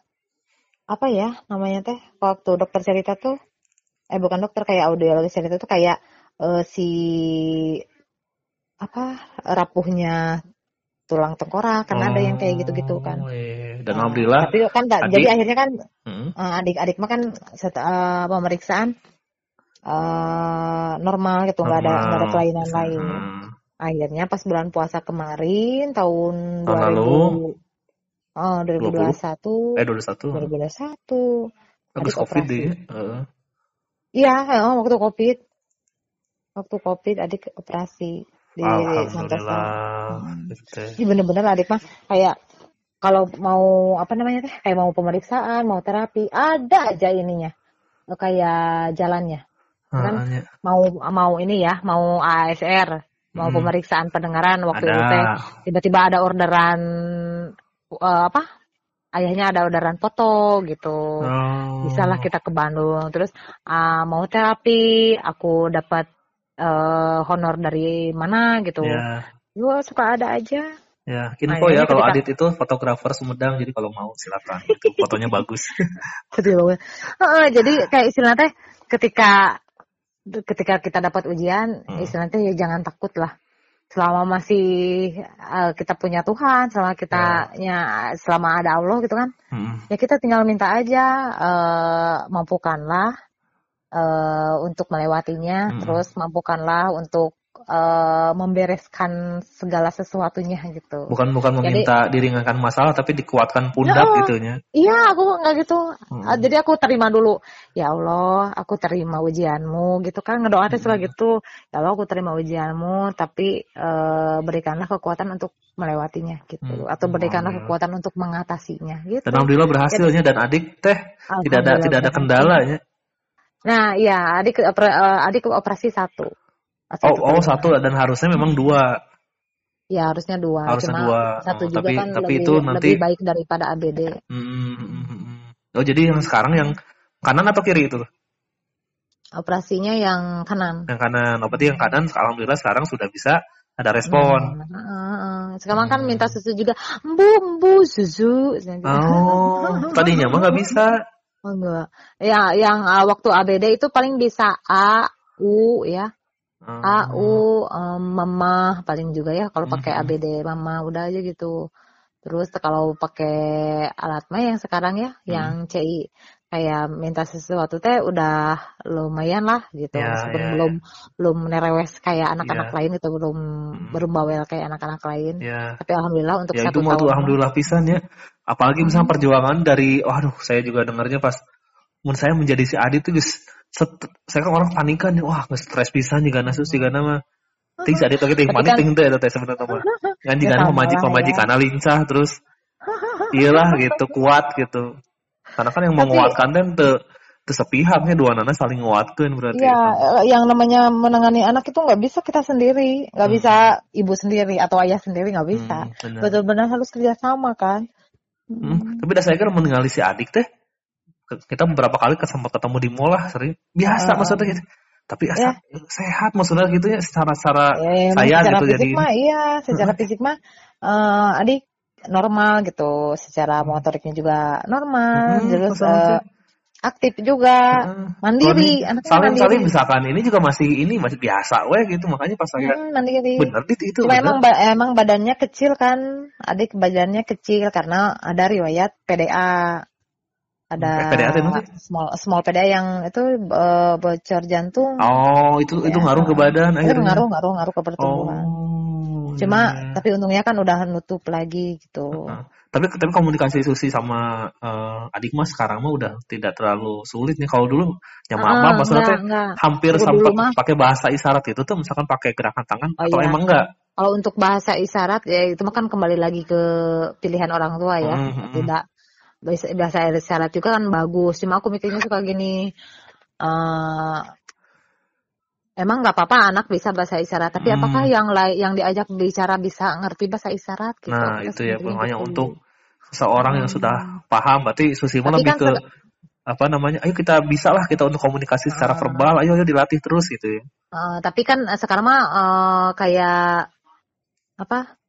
apa ya namanya teh waktu dokter cerita tuh eh bukan dokter kayak audiologis cerita tuh kayak uh, si apa rapuhnya tulang tengkorak karena oh, ada yang kayak gitu-gitu kan. Oh, iya. Dan nah, alhamdulillah. Tapi kan adik, jadi akhirnya kan hmm. uh, adik-adik mah kan uh, pemeriksaan uh, normal gitu nggak ada nggak ada kelainan hmm. lain. Akhirnya pas bulan puasa kemarin tahun, tahun 2000 lalu, oh 2021 eh 2021 2021 Habis covid deh. Iya, uh. waktu covid. Waktu covid adik operasi di Alhamdulillah. Hmm. Ini bener-bener adik mah kayak kalau mau apa namanya teh kayak mau pemeriksaan, mau terapi, ada aja ininya. Kayak jalannya. Kan ah, ya. mau mau ini ya, mau ASR, mau hmm. pemeriksaan pendengaran waktu ada. itu teh tiba-tiba ada orderan uh, apa? Ayahnya ada orderan foto gitu. Oh. Bisalah kita ke Bandung. Terus uh, mau terapi, aku dapat uh, honor dari mana gitu. Yo suka ada aja. Ya, info nah, ya kalau Adit itu fotografer Sumedang, jadi kalau mau silakan. Fotonya bagus. Betul Uh, jadi kayak istilahnya ketika ketika kita dapat ujian, hmm. istilahnya ya jangan takut lah. Selama masih uh, kita punya Tuhan, selama kita ya. ya selama ada Allah gitu kan, hmm. ya kita tinggal minta aja uh, mampukanlah uh, untuk melewatinya, hmm. terus mampukanlah untuk uh, membereskan segala sesuatunya gitu. Bukan bukan meminta jadi, diringankan masalah, tapi dikuatkan pundak ya, gitu ya. Iya, aku nggak gitu. Hmm. Uh, jadi aku terima dulu. Ya Allah, aku terima ujianmu gitu kan ngedoa hmm. gitu. Ya Allah, aku terima ujianmu, tapi uh, berikanlah kekuatan untuk melewatinya gitu, hmm. atau berikanlah kekuatan untuk mengatasinya gitu. Dan alhamdulillah berhasilnya dan adik teh tidak ada tidak ada kendala ya. Nah, iya, adik uh, adik operasi satu. satu oh, oh satu dan harusnya memang dua. Ya harusnya dua. Harusnya Cuma dua. Satu oh, juga tapi, kan tapi lebih, itu nanti lebih baik daripada ABD. Hmm, hmm, hmm, hmm, oh jadi yang sekarang yang kanan atau kiri itu? Operasinya yang kanan. Yang kanan. Oh berarti yang kanan alhamdulillah sekarang sudah bisa ada respon. Hmm, uh, uh. Sekarang kan minta susu juga. Mbu, mbu, susu. Oh, tadinya mah nggak bisa. Oh, enggak. Ya, yang uh, waktu ABD itu paling bisa A, U ya. Hmm. A, U, um, mama paling juga ya kalau pakai hmm. ABD mama udah aja gitu. Terus kalau pakai alat mah yang sekarang ya, hmm. yang CI kayak minta sesuatu teh udah lumayan lah gitu ya, meskipun ya, belum ya. belum nerewes kayak anak-anak ya. lain itu belum hmm. berbawel kayak anak-anak lain ya. tapi alhamdulillah untuk ya, satu itu tahun alhamdulillah pisan ya apalagi misalnya perjuangan dari waduh saya juga dengarnya pas mun saya menjadi si Adit tuh guys saya kan orang panikan nih wah nggak stres pisan juga nasus juga nama ting si Adit lagi ting panik ting teh teh sebenarnya mah kan jika pemaji pemaji karena lincah terus iyalah gitu kuat gitu karena kan yang menguatkan kan itu sepihaknya dua anak saling nguatkan berarti. Ya. yang namanya menangani anak itu nggak bisa kita sendiri, nggak hmm. bisa ibu sendiri atau ayah sendiri nggak bisa. Hmm, Betul-benar harus kerjasama kan. Hmm. Hmm. Tapi dah saya kira meninggali si adik teh, kita beberapa kali kesempat ketemu di mall lah sering biasa uh, maksudnya gitu. Tapi ya. sehat maksudnya gitu ya secara secara ya, saya secara gitu fisik jadi. Mah, iya, secara fisik mah uh, adik normal gitu, secara motoriknya juga normal, hmm, terus uh, aktif juga, hmm. mandiri, anaknya saling mandiri. Saling misalkan ini juga masih ini masih biasa weh gitu, makanya pas saya hmm, mandiri. bener itu itu. Cuma emang emang badannya kecil kan, adik badannya kecil karena ada riwayat PDA. Ada PDA itu small small PDA yang itu uh, bocor jantung. Oh, itu ya. itu ngaruh ke badan akhirnya. Ngaruh ngaruh ngaruh ke pertumbuhan. Oh, Cuma iya. tapi untungnya kan udah nutup lagi gitu. Uh -huh tapi tapi komunikasi Susi sama uh, adik mas sekarang mah udah tidak terlalu sulit nih kalau dulu ya maaf uh, maksudnya enggak, enggak. hampir sampai pakai bahasa isyarat itu tuh misalkan pakai gerakan tangan oh, atau iya. emang enggak kalau untuk bahasa isyarat ya itu mah kan kembali lagi ke pilihan orang tua ya hmm, hmm. tidak bahasa isyarat juga kan bagus cuma aku mikirnya suka gini uh, emang nggak apa-apa anak bisa bahasa isyarat tapi hmm. apakah yang yang diajak bicara bisa ngerti bahasa isyarat gitu nah itu ya hanya untuk seorang hmm. yang sudah paham berarti Susimo lebih kan ke apa namanya ayo kita bisa lah kita untuk komunikasi secara uh, verbal ayo ayo dilatih terus gitu ya uh, tapi kan eh, sekarang mah uh, kayak apa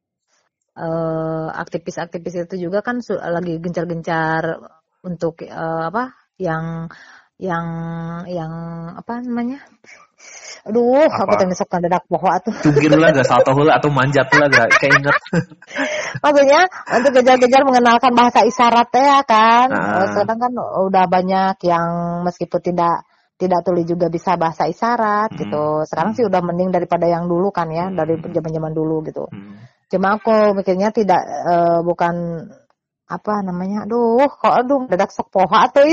aktivis-aktivis uh, itu juga kan lagi gencar-gencar untuk uh, apa yang yang yang apa namanya Aduh, apa? aku tadi sok dadak poho atuh. Tugir lah gak salto heula atau manjat lah gak keinget. Maksudnya untuk kejar-kejar mengenalkan bahasa isyarat ya kan. Nah. Sekarang kan udah banyak yang meskipun tidak tidak tuli juga bisa bahasa isyarat hmm. gitu. Sekarang hmm. sih udah mending daripada yang dulu kan ya, hmm. dari zaman-zaman dulu gitu. Hmm. Cuma aku mikirnya tidak uh, bukan apa namanya, aduh kok aduh dadak sok poho atuh.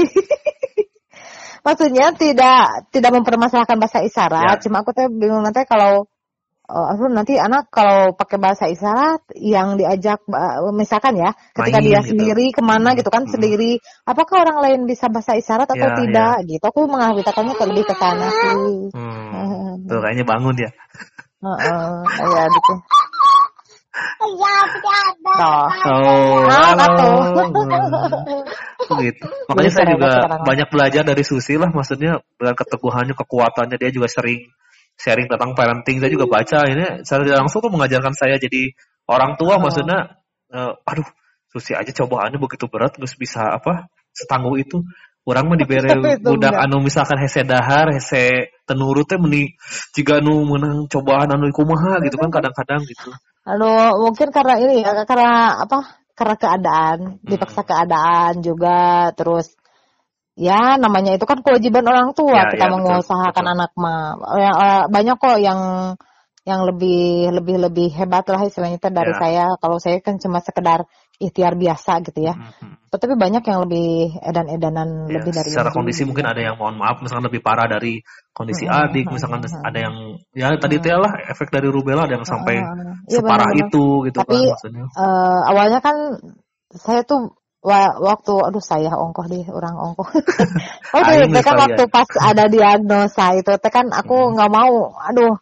maksudnya tidak tidak mempermasalahkan bahasa isyarat ya. cuma aku tuh bingung nanti kalau uh, nanti anak kalau pakai bahasa isyarat yang diajak uh, misalkan ya ketika Main, dia gitu. sendiri ke mana gitu kan hmm. sendiri apakah orang lain bisa bahasa isyarat atau ya, tidak ya. gitu aku mengawitakannya lebih ke sana sih hmm. tuh kayaknya bangun ya uh, uh, ya gitu Oh, halo. gitu. Makanya saya juga banyak belajar dari Susi lah, maksudnya dengan keteguhannya, kekuatannya dia juga sering sharing tentang parenting. Saya juga baca ini secara langsung tuh mengajarkan saya jadi orang tua, oh. maksudnya, uh, aduh, Susi aja cobaannya begitu berat, terus bisa apa setangguh itu. Orang mah diberi budak anu misalkan hese dahar, hese tenurutnya meni jika anu menang cobaan anu kumaha gitu kan kadang-kadang gitu. Anu mungkin karena ini ya, karena apa? Karena keadaan, dipaksa hmm. keadaan juga terus ya namanya itu kan kewajiban orang tua ya, kita ya, mengusahakan betul. anak mah. Ya, eh, banyak kok yang yang lebih lebih lebih hebat lah istilahnya dari ya. saya. Kalau saya kan cuma sekedar ikhtiar biasa gitu ya. Mm-hmm. Tetapi banyak yang lebih edan-edanan ya, lebih dari secara kondisi mungkin ada yang mohon maaf misalkan lebih parah dari kondisi mm-hmm. adik, misalkan mm-hmm. ada yang ya tadi mm-hmm. lah efek dari rubella ada yang sampai mm-hmm. separah ya, itu gitu Tapi, kan maksudnya. Uh, awalnya kan saya tuh waktu aduh saya ongkoh deh orang ongkoh. oh deh, kan waktu pas ada diagnosa itu teh kan aku nggak hmm. mau aduh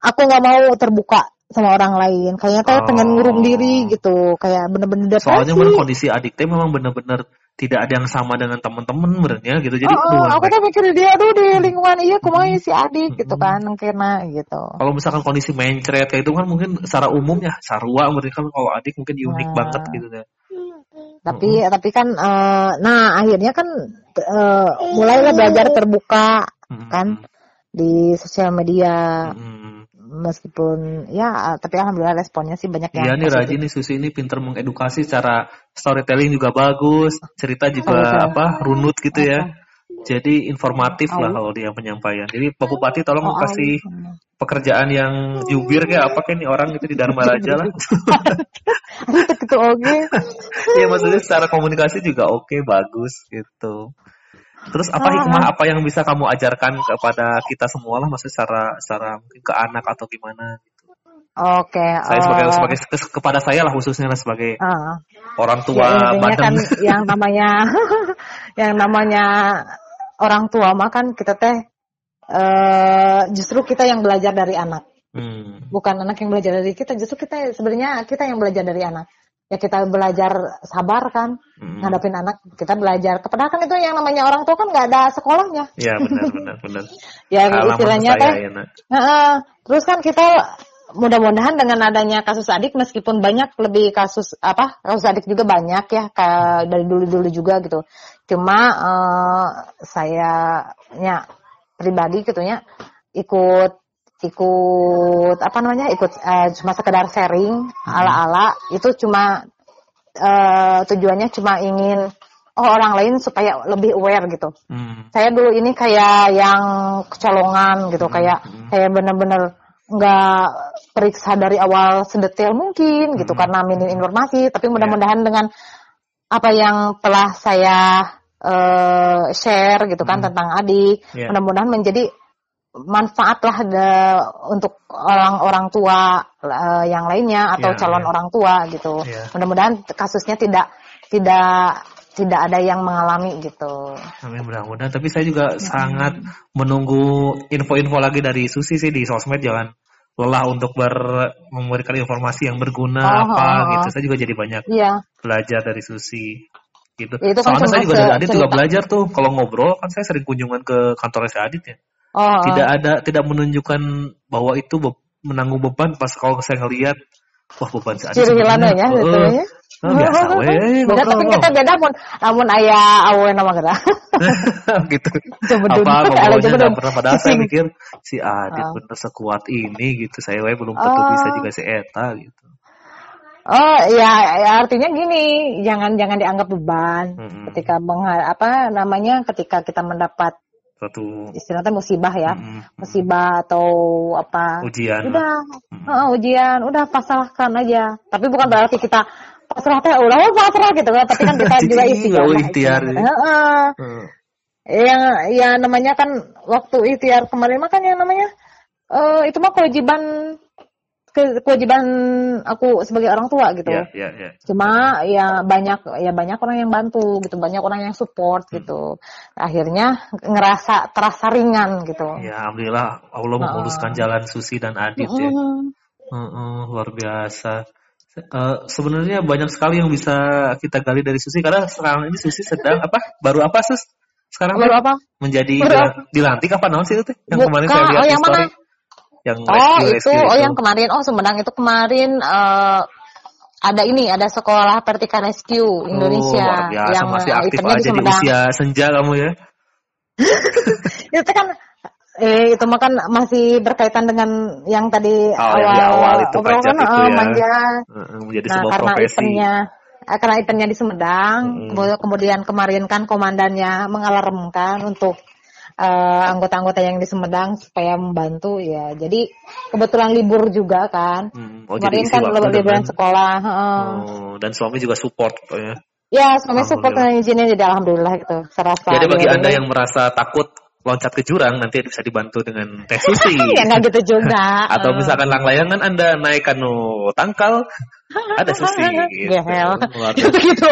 aku nggak mau terbuka sama orang lain. Kayaknya teh oh. pengen ngurung diri gitu, kayak bener-bener depresi. Soalnya bener kondisi adik teh memang bener-bener tidak ada yang sama dengan teman-teman benernya gitu. Jadi oh, oh aku tuh mikir dia aduh di lingkungan iya kumaha si adik gitu kan kena gitu. Kalau misalkan kondisi mencret kayak itu kan mungkin secara umum ya sarua mereka kan kalau adik mungkin unik nah. banget gitu ya. Tapi -huh. tapi kan uh, nah akhirnya kan uh, mulailah belajar terbuka -huh. kan di sosial media. -huh meskipun ya tapi alhamdulillah responnya sih banyak yang Iya nih Raji nih Susi ini pinter mengedukasi secara storytelling juga bagus, cerita juga oh, apa runut gitu ya. Jadi informatif oh. lah kalau dia penyampaian. Jadi Pak Bupati tolong oh, kasih oh. pekerjaan yang jubir kayak apa kayak nih orang itu di Dharma Raja lah. itu oke. Iya maksudnya secara komunikasi juga oke okay, bagus gitu. Terus apa hikmah apa yang bisa kamu ajarkan kepada kita semua lah, maksudnya secara secara mungkin ke anak atau gimana? Gitu. Oke. Okay, saya sebagai uh, sebagai kepada saya lah khususnya lah sebagai uh, orang tua ya, kan yang namanya yang namanya orang tua makan kita teh uh, justru kita yang belajar dari anak. Hmm. Bukan anak yang belajar dari kita, justru kita sebenarnya kita yang belajar dari anak. Ya kita belajar sabar kan, hmm. ngadapin anak, kita belajar. Kepada kan itu yang namanya orang tua kan nggak ada sekolahnya. Iya benar benar benar. ya istilahnya teh. Ya, uh, terus kan kita mudah-mudahan dengan adanya kasus adik meskipun banyak lebih kasus apa kasus adik juga banyak ya kayak dari dulu-dulu juga gitu cuma uh, saya nya pribadi gitu ya ikut ikut apa namanya ikut uh, cuma sekedar sharing hmm. ala-ala itu cuma uh, tujuannya cuma ingin oh orang lain supaya lebih aware gitu. Hmm. Saya dulu ini kayak yang kecolongan gitu, hmm. kayak hmm. kayak bener-bener nggak periksa dari awal sedetail mungkin gitu hmm. karena minim informasi. Tapi mudah-mudahan yeah. dengan apa yang telah saya uh, share gitu kan hmm. tentang adik, yeah. mudah-mudahan menjadi manfaat lah untuk orang-orang tua uh, yang lainnya atau yeah, calon yeah. orang tua gitu. Yeah. Mudah-mudahan kasusnya tidak tidak tidak ada yang mengalami gitu. Amin mudah-mudahan. Tapi saya juga hmm. sangat menunggu info-info lagi dari Susi sih di sosmed jangan lelah untuk ber memberikan informasi yang berguna oh, apa oh, oh. gitu. Saya juga jadi banyak yeah. belajar dari Susi gitu. Ya, itu kan Soalnya saya juga dari Adit juga belajar tuh kalau ngobrol kan saya sering kunjungan ke kantornya si Adit ya. Oh, oh. tidak ada tidak menunjukkan bahwa itu menanggung beban pas kalau saya ngelihat wah beban Adit. Ciri ya, uh, Oh, biasa we. Beda tapi kita beda pun namun ayah awe nama kita. gitu. Apa ngobrolnya enggak pernah pada saya mikir si Adit oh. bener sekuat ini gitu. Saya we belum tentu oh. bisa juga si Eta gitu. Oh ya, ya artinya gini, jangan jangan dianggap beban hmm. ketika menghal apa namanya ketika kita mendapat satu istilahnya musibah ya, hmm. musibah atau apa ujian. Udah, hmm. uh, ujian, udah pasrahkan aja. Tapi bukan berarti kita pasrah teh udah mau pasrah gitu kan tapi kan kita juga ikhtiar ikhtiar uh, hmm. yang ya namanya kan waktu ikhtiar kemarin mah kan yang namanya uh, itu mah kewajiban ke, kewajiban aku sebagai orang tua gitu. Yeah, yeah, yeah. Cuma ya banyak ya banyak orang yang bantu gitu, banyak orang yang support hmm. gitu. Akhirnya ngerasa terasa ringan gitu. Ya alhamdulillah Allah memuluskan uh. jalan Susi dan Adit uh, ya. Uh, uh, luar biasa. Uh, sebenarnya banyak sekali yang bisa kita gali dari Susi karena sekarang ini Susi sedang apa? Baru apa Sus? Sekarang baru apa? Menjadi baru dilantik apa namanya sih itu? Yang Buka, kemarin saya lihat oh, yang story. Mana? Yang oh rescue, itu, rescue oh itu. yang kemarin, oh Sumedang itu kemarin uh, ada ini, ada sekolah Vertika Rescue Indonesia oh, biasa, yang masih aktif aja di, di usia senja kamu ya. itu kan Eh itu mah kan masih berkaitan dengan yang tadi oh, awal, yang awal itu kan, itu ya. manja. Menjadi nah, karena profesi. Eventnya, eh, karena eventnya di Sumedang, hmm. kemudian kemarin kan komandannya mengalarmkan untuk uh, anggota-anggota yang di Sumedang supaya membantu ya. Jadi kebetulan libur juga kan. Hmm. Oh, kemarin kan liburan sekolah. Uh. Oh, dan suami juga support ya. Ya, suami support dan izinnya jadi alhamdulillah gitu. Serasa. Jadi bagi anda yang merasa takut loncat ke jurang nanti bisa dibantu dengan teh susi. ya nggak gitu juga. Atau misalkan lang layangan Anda naik kanu tangkal ada susi. gitu. Gitu gitu.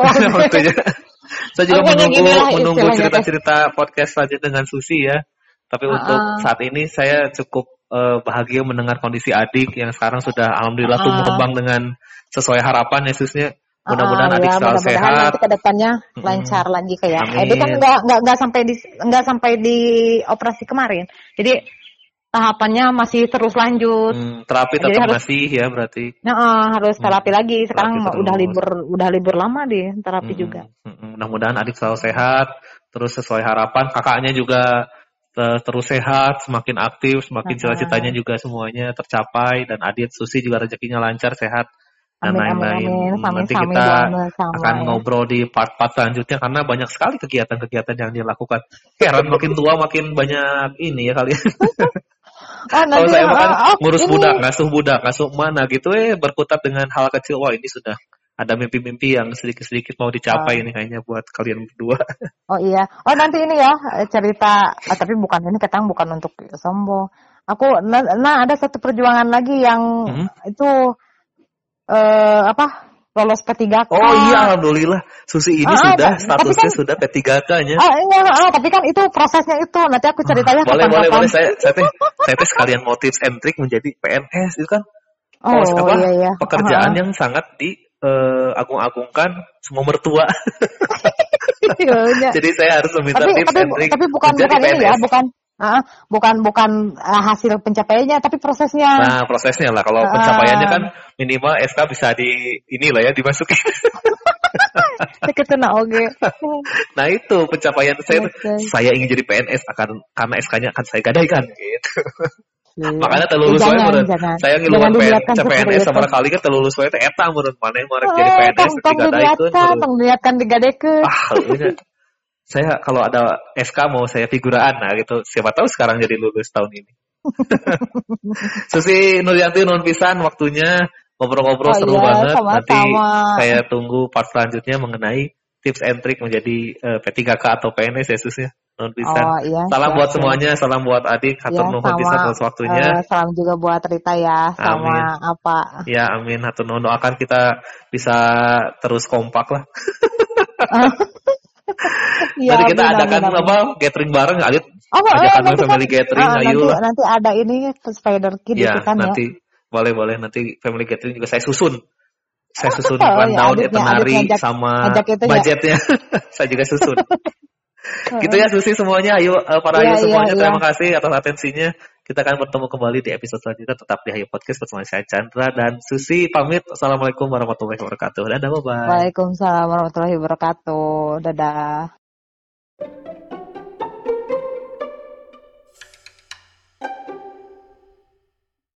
Saya juga menunggu menunggu cerita-cerita podcast selanjutnya dengan Susi ya. Tapi uh, untuk saat ini saya cukup uh, bahagia mendengar kondisi adik yang sekarang sudah alhamdulillah uh, tumbuh kembang dengan sesuai harapan Yesusnya. Mudah-mudahan uh, adik ya, selalu mudah sehat. Nanti ke depannya hmm. lancar lagi kayak. Amin. Edik kan nggak nggak nggak sampai di nggak sampai di operasi kemarin. Jadi tahapannya masih terus lanjut. Hmm, terapi tetap harus, masih ya berarti. Nah, uh, harus terapi hmm, lagi. Sekarang terapi udah libur udah libur lama deh terapi hmm, juga. Hmm, hmm, mudah-mudahan adik selalu sehat, terus sesuai harapan. Kakaknya juga terus sehat, semakin aktif, semakin cita-citanya juga semuanya tercapai dan Adit Susi juga rezekinya lancar, sehat dan lain-lain. Nanti kita akan ya. ngobrol di part-part selanjutnya karena banyak sekali kegiatan-kegiatan yang dia lakukan. Heran makin tua makin banyak ini ya kalian. Oh, Kalau saya makan oh, ngurus ini. budak, ngasuh budak, ngasuh mana gitu eh berkutat dengan hal kecil. Wah ini sudah ada mimpi-mimpi yang sedikit-sedikit mau dicapai oh. ini kayaknya buat kalian berdua. Oh iya. Oh nanti ini ya cerita, ah, tapi bukan ini ketang bukan untuk sombong. Aku nah, nah ada satu perjuangan lagi yang mm -hmm. itu uh, apa lolos P3K. Oh iya, alhamdulillah. Susi ini ah, sudah statusnya kan, sudah P3K-nya. Ah, iya, ah, tapi kan itu prosesnya itu. Nanti aku ceritanya boleh, boleh, boleh. Saya, saya teh, saya teh sekalian mau tips and trick menjadi PNS itu kan. Oh, apa, iya, iya. Pekerjaan uh -huh. yang sangat di uh, agung-agungkan semua mertua. Jadi saya harus meminta tapi, tips tapi, and trick. Tapi bukan bukan ini ya, bukan Uh, bukan bukan uh, hasil pencapaiannya tapi prosesnya. Nah prosesnya lah kalau uh, pencapaiannya kan minimal SK bisa di ini lah ya dimasukin. Ketena oke. Nah itu pencapaian saya okay. saya ingin jadi PNS akan karena SK-nya akan saya gadaikan gitu. Iya. Makanya terlulus saya menurut saya ngiluan PNS sama kali kan terlulus saya eta menurut mana yang mau jadi PNS digadaikan. Tong dilihatkan digadaikan. Ah, saya kalau ada SK mau saya figuraan nah gitu. Siapa tahu sekarang jadi lulus tahun ini. Susi Nuryanti non pisan waktunya ngobrol-ngobrol oh, seru iya, banget. sama, nanti sama. saya tunggu part selanjutnya mengenai tips and trick menjadi uh, eh, P3K atau PNS ya Susi ya. non pisan. Oh, iya, salam siap, buat semuanya salam buat adik hatur ya, nuhun pisan atas waktunya. Uh, salam juga buat Rita ya sama amin. apa. Ya amin hatur nuhun. Doakan kita bisa terus kompak lah ya, Nanti kita benar, adakan benar, apa gathering bareng Alit. Oh, oh, family kan, gathering uh, ayo nanti, nanti ada ini spider kid ya, kan nanti, ya. boleh boleh nanti family gathering juga saya susun. Saya oh, susun oh, rundown ya, itinerary sama ajak ya. budgetnya. saya juga susun. gitu ya Susi semuanya. Ayo uh, para ya, ayo semuanya ya, terima ya. kasih atas atensinya. Kita akan bertemu kembali di episode selanjutnya tetap di Hayo Podcast bersama saya Chandra dan Susi pamit. Assalamualaikum warahmatullahi wabarakatuh. Dadah bye bye. Waalaikumsalam warahmatullahi wabarakatuh. Dadah.